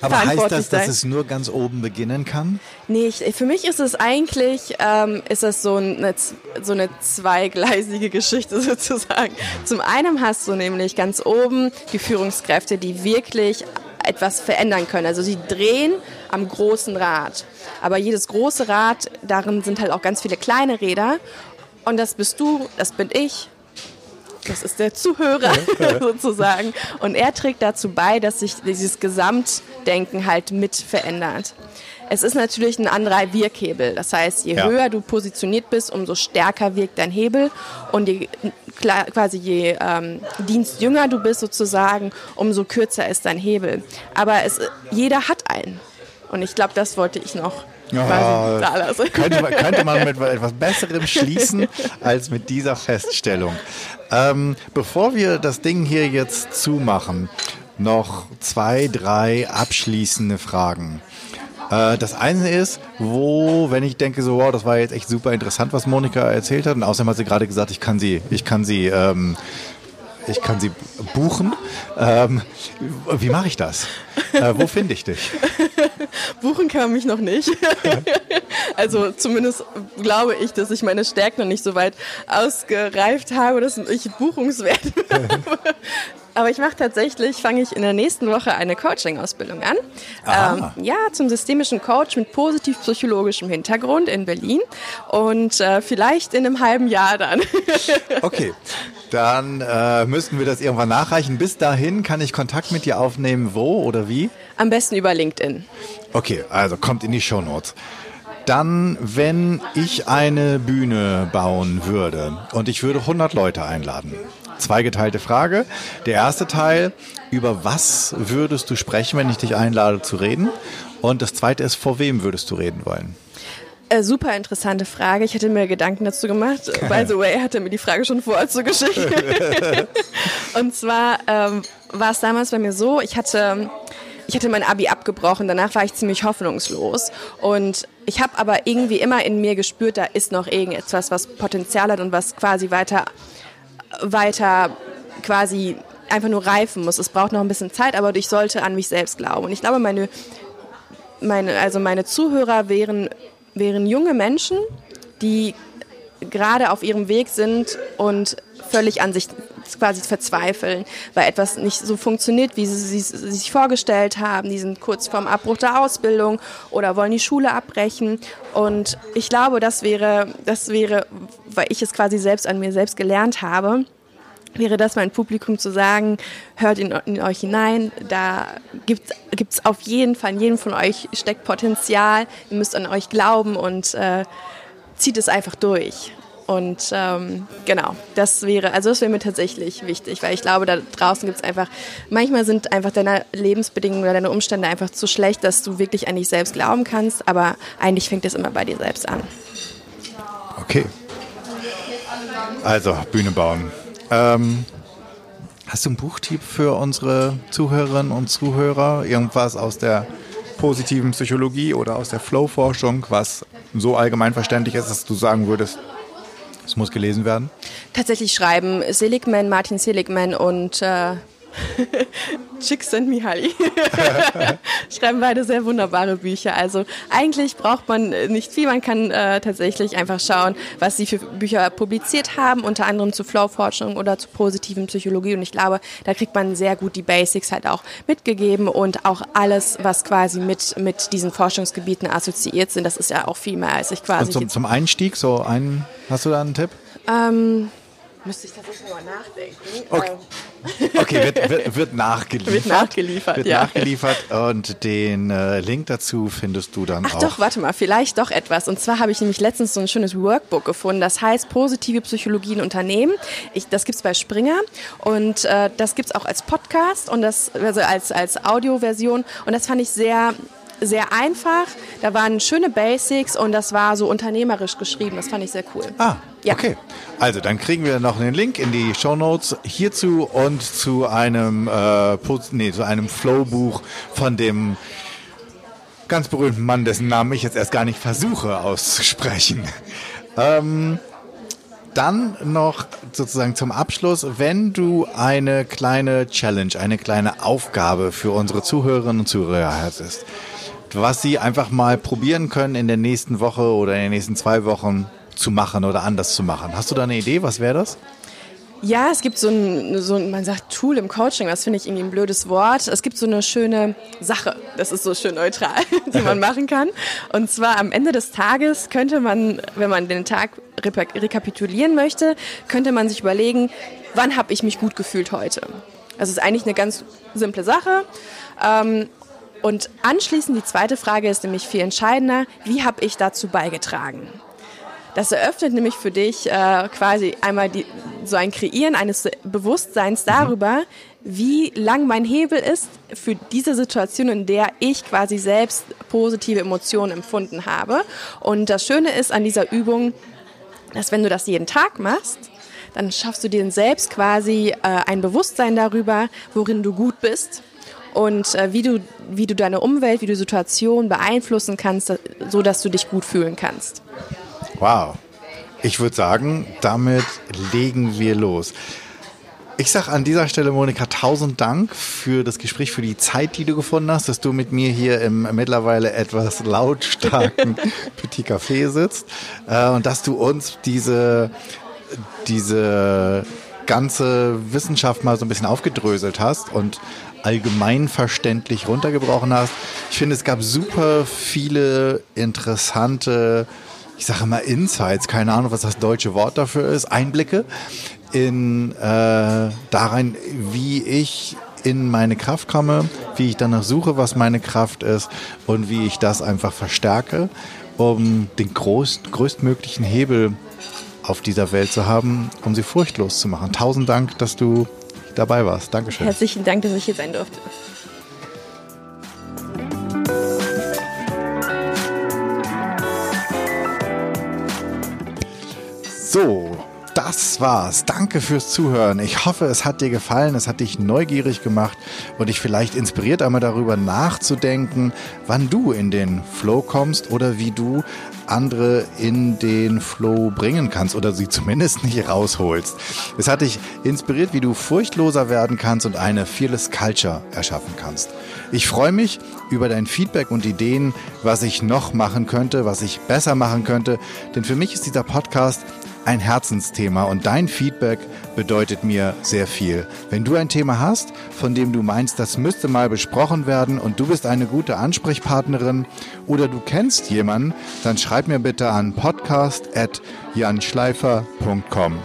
aber heißt das, dass es nur ganz oben beginnen kann? Nee, ich, für mich ist es eigentlich, ähm, ist das so eine, so eine zweigleisige Geschichte sozusagen. Zum einen hast du nämlich ganz oben die Führungskräfte, die wirklich etwas verändern können. Also sie drehen am großen Rad. Aber jedes große Rad, darin sind halt auch ganz viele kleine Räder. Und das bist du, das bin ich, das ist der Zuhörer sozusagen. Und er trägt dazu bei, dass sich dieses Gesamtdenken halt mit verändert. Es ist natürlich ein anderer Wirkhebel. Das heißt, je ja. höher du positioniert bist, umso stärker wirkt dein Hebel. Und je, quasi je ähm, dienstjünger du bist sozusagen, umso kürzer ist dein Hebel. Aber es, jeder hat einen. Und ich glaube, das wollte ich noch ja, könnte, man, könnte man mit etwas Besserem schließen als mit dieser Feststellung. Ähm, bevor wir das Ding hier jetzt zumachen, noch zwei, drei abschließende Fragen. Äh, das eine ist, wo, wenn ich denke, so, wow, das war jetzt echt super interessant, was Monika erzählt hat, und außerdem hat sie gerade gesagt, ich kann sie, ich kann sie ähm, ich kann sie buchen. Ähm, wie mache ich das? Äh, wo finde ich dich? buchen kann mich noch nicht. also zumindest glaube ich, dass ich meine Stärken noch nicht so weit ausgereift habe, dass ich buchungswert bin. Aber ich mache tatsächlich, fange ich in der nächsten Woche eine Coaching-Ausbildung an. Ähm, ja, zum systemischen Coach mit positiv-psychologischem Hintergrund in Berlin. Und äh, vielleicht in einem halben Jahr dann. okay, dann äh, müssten wir das irgendwann nachreichen. Bis dahin kann ich Kontakt mit dir aufnehmen. Wo oder wie? Am besten über LinkedIn. Okay, also kommt in die Show Notes. Dann, wenn ich eine Bühne bauen würde und ich würde 100 Leute einladen, zweigeteilte Frage. Der erste Teil, über was würdest du sprechen, wenn ich dich einlade zu reden? Und das zweite ist, vor wem würdest du reden wollen? Äh, super interessante Frage. Ich hätte mir Gedanken dazu gemacht. By the way, hatte mir die Frage schon vorher zugeschickt. und zwar ähm, war es damals bei mir so, ich hatte ich hatte mein Abi abgebrochen, danach war ich ziemlich hoffnungslos und ich habe aber irgendwie immer in mir gespürt, da ist noch irgendetwas, was Potenzial hat und was quasi weiter weiter quasi einfach nur reifen muss. Es braucht noch ein bisschen Zeit, aber ich sollte an mich selbst glauben. Und ich glaube, meine, meine, also meine Zuhörer wären, wären junge Menschen, die gerade auf ihrem Weg sind und völlig an sich quasi verzweifeln, weil etwas nicht so funktioniert, wie sie, sie, sich vorgestellt haben. Die sind kurz vorm Abbruch der Ausbildung oder wollen die Schule abbrechen. Und ich glaube, das wäre, das wäre, weil ich es quasi selbst an mir selbst gelernt habe, wäre das mein Publikum zu sagen, hört in, in euch hinein, da gibt es auf jeden Fall, in jedem von euch steckt Potenzial, ihr müsst an euch glauben und äh, zieht es einfach durch. Und ähm, genau, das wäre, also das wäre mir tatsächlich wichtig, weil ich glaube, da draußen gibt es einfach, manchmal sind einfach deine Lebensbedingungen oder deine Umstände einfach zu schlecht, dass du wirklich an dich selbst glauben kannst, aber eigentlich fängt es immer bei dir selbst an. Okay. Also, Bühne bauen. Ähm, hast du einen Buchtipp für unsere Zuhörerinnen und Zuhörer? Irgendwas aus der positiven Psychologie oder aus der Flow-Forschung, was so allgemein verständlich ist, dass du sagen würdest, es muss gelesen werden? Tatsächlich schreiben Seligman, Martin Seligman und äh, Mihaly schreiben beide sehr wunderbare Bücher. Also eigentlich braucht man nicht viel, man kann äh, tatsächlich einfach schauen, was sie für Bücher publiziert haben, unter anderem zu Flow-Forschung oder zu positiven Psychologie. Und ich glaube, da kriegt man sehr gut die Basics halt auch mitgegeben und auch alles, was quasi mit, mit diesen Forschungsgebieten assoziiert sind. Das ist ja auch viel mehr, als ich quasi. Und zum, zum Einstieg, so einen, hast du da einen Tipp? Ähm, Müsste ich tatsächlich mal nachdenken. Okay, ähm. okay wird, wird, wird, nachgeliefert. Wird nachgeliefert, wird ja. nachgeliefert und den äh, Link dazu findest du dann Ach auch. doch, warte mal, vielleicht doch etwas. Und zwar habe ich nämlich letztens so ein schönes Workbook gefunden, das heißt Positive Psychologie in Unternehmen. Ich, das gibt es bei Springer und äh, das gibt es auch als Podcast und das also als, als Audioversion. Und das fand ich sehr sehr einfach. Da waren schöne Basics und das war so unternehmerisch geschrieben. Das fand ich sehr cool. Ah, ja. okay. Also dann kriegen wir noch einen Link in die Show Notes hierzu und zu einem, äh, nee, zu einem Flow-Buch von dem ganz berühmten Mann, dessen Namen ich jetzt erst gar nicht versuche auszusprechen. Ähm, dann noch sozusagen zum Abschluss, wenn du eine kleine Challenge, eine kleine Aufgabe für unsere Zuhörerinnen und Zuhörer hättest, was sie einfach mal probieren können in der nächsten Woche oder in den nächsten zwei Wochen zu machen oder anders zu machen. Hast du da eine Idee? Was wäre das? Ja, es gibt so ein, so ein, man sagt Tool im Coaching, das finde ich irgendwie ein blödes Wort. Es gibt so eine schöne Sache, das ist so schön neutral, die man machen kann. Und zwar am Ende des Tages könnte man, wenn man den Tag rekapitulieren möchte, könnte man sich überlegen, wann habe ich mich gut gefühlt heute? Das ist eigentlich eine ganz simple Sache. Ähm, und anschließend die zweite Frage ist nämlich viel entscheidender, wie habe ich dazu beigetragen? Das eröffnet nämlich für dich äh, quasi einmal die, so ein Kreieren eines Bewusstseins darüber, wie lang mein Hebel ist für diese Situation, in der ich quasi selbst positive Emotionen empfunden habe. Und das Schöne ist an dieser Übung, dass wenn du das jeden Tag machst, dann schaffst du dir selbst quasi äh, ein Bewusstsein darüber, worin du gut bist und äh, wie, du, wie du deine Umwelt, wie du Situation beeinflussen kannst, so dass du dich gut fühlen kannst. Wow. Ich würde sagen, damit legen wir los. Ich sage an dieser Stelle, Monika, tausend Dank für das Gespräch, für die Zeit, die du gefunden hast, dass du mit mir hier im mittlerweile etwas lautstarken Petit Café sitzt äh, und dass du uns diese, diese ganze Wissenschaft mal so ein bisschen aufgedröselt hast und allgemeinverständlich runtergebrochen hast. Ich finde, es gab super viele interessante, ich sage mal Insights, keine Ahnung, was das deutsche Wort dafür ist, Einblicke in äh, darein, wie ich in meine Kraft komme, wie ich danach suche, was meine Kraft ist und wie ich das einfach verstärke, um den größt, größtmöglichen Hebel auf dieser Welt zu haben, um sie furchtlos zu machen. Tausend Dank, dass du dabei warst. Dankeschön. Herzlichen Dank, dass ich hier sein durfte. So, das war's. Danke fürs Zuhören. Ich hoffe, es hat dir gefallen, es hat dich neugierig gemacht und dich vielleicht inspiriert, einmal darüber nachzudenken, wann du in den Flow kommst oder wie du andere in den Flow bringen kannst oder sie zumindest nicht rausholst. Es hat dich inspiriert, wie du furchtloser werden kannst und eine Fearless Culture erschaffen kannst. Ich freue mich über dein Feedback und Ideen, was ich noch machen könnte, was ich besser machen könnte, denn für mich ist dieser Podcast ein Herzensthema und dein Feedback bedeutet mir sehr viel. Wenn du ein Thema hast, von dem du meinst, das müsste mal besprochen werden und du bist eine gute Ansprechpartnerin oder du kennst jemanden, dann schreib mir bitte an podcast@janschleifer.com.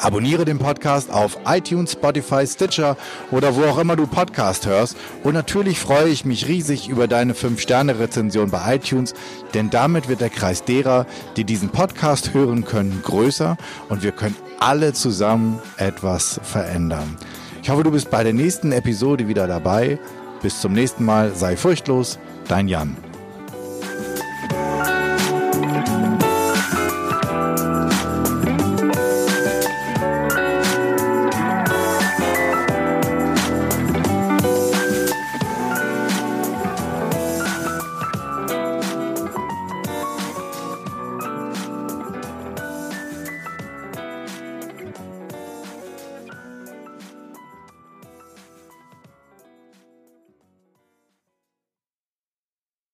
Abonniere den Podcast auf iTunes, Spotify, Stitcher oder wo auch immer du Podcast hörst. Und natürlich freue ich mich riesig über deine 5-Sterne-Rezension bei iTunes, denn damit wird der Kreis derer, die diesen Podcast hören können, größer und wir können alle zusammen etwas verändern. Ich hoffe, du bist bei der nächsten Episode wieder dabei. Bis zum nächsten Mal. Sei furchtlos. Dein Jan.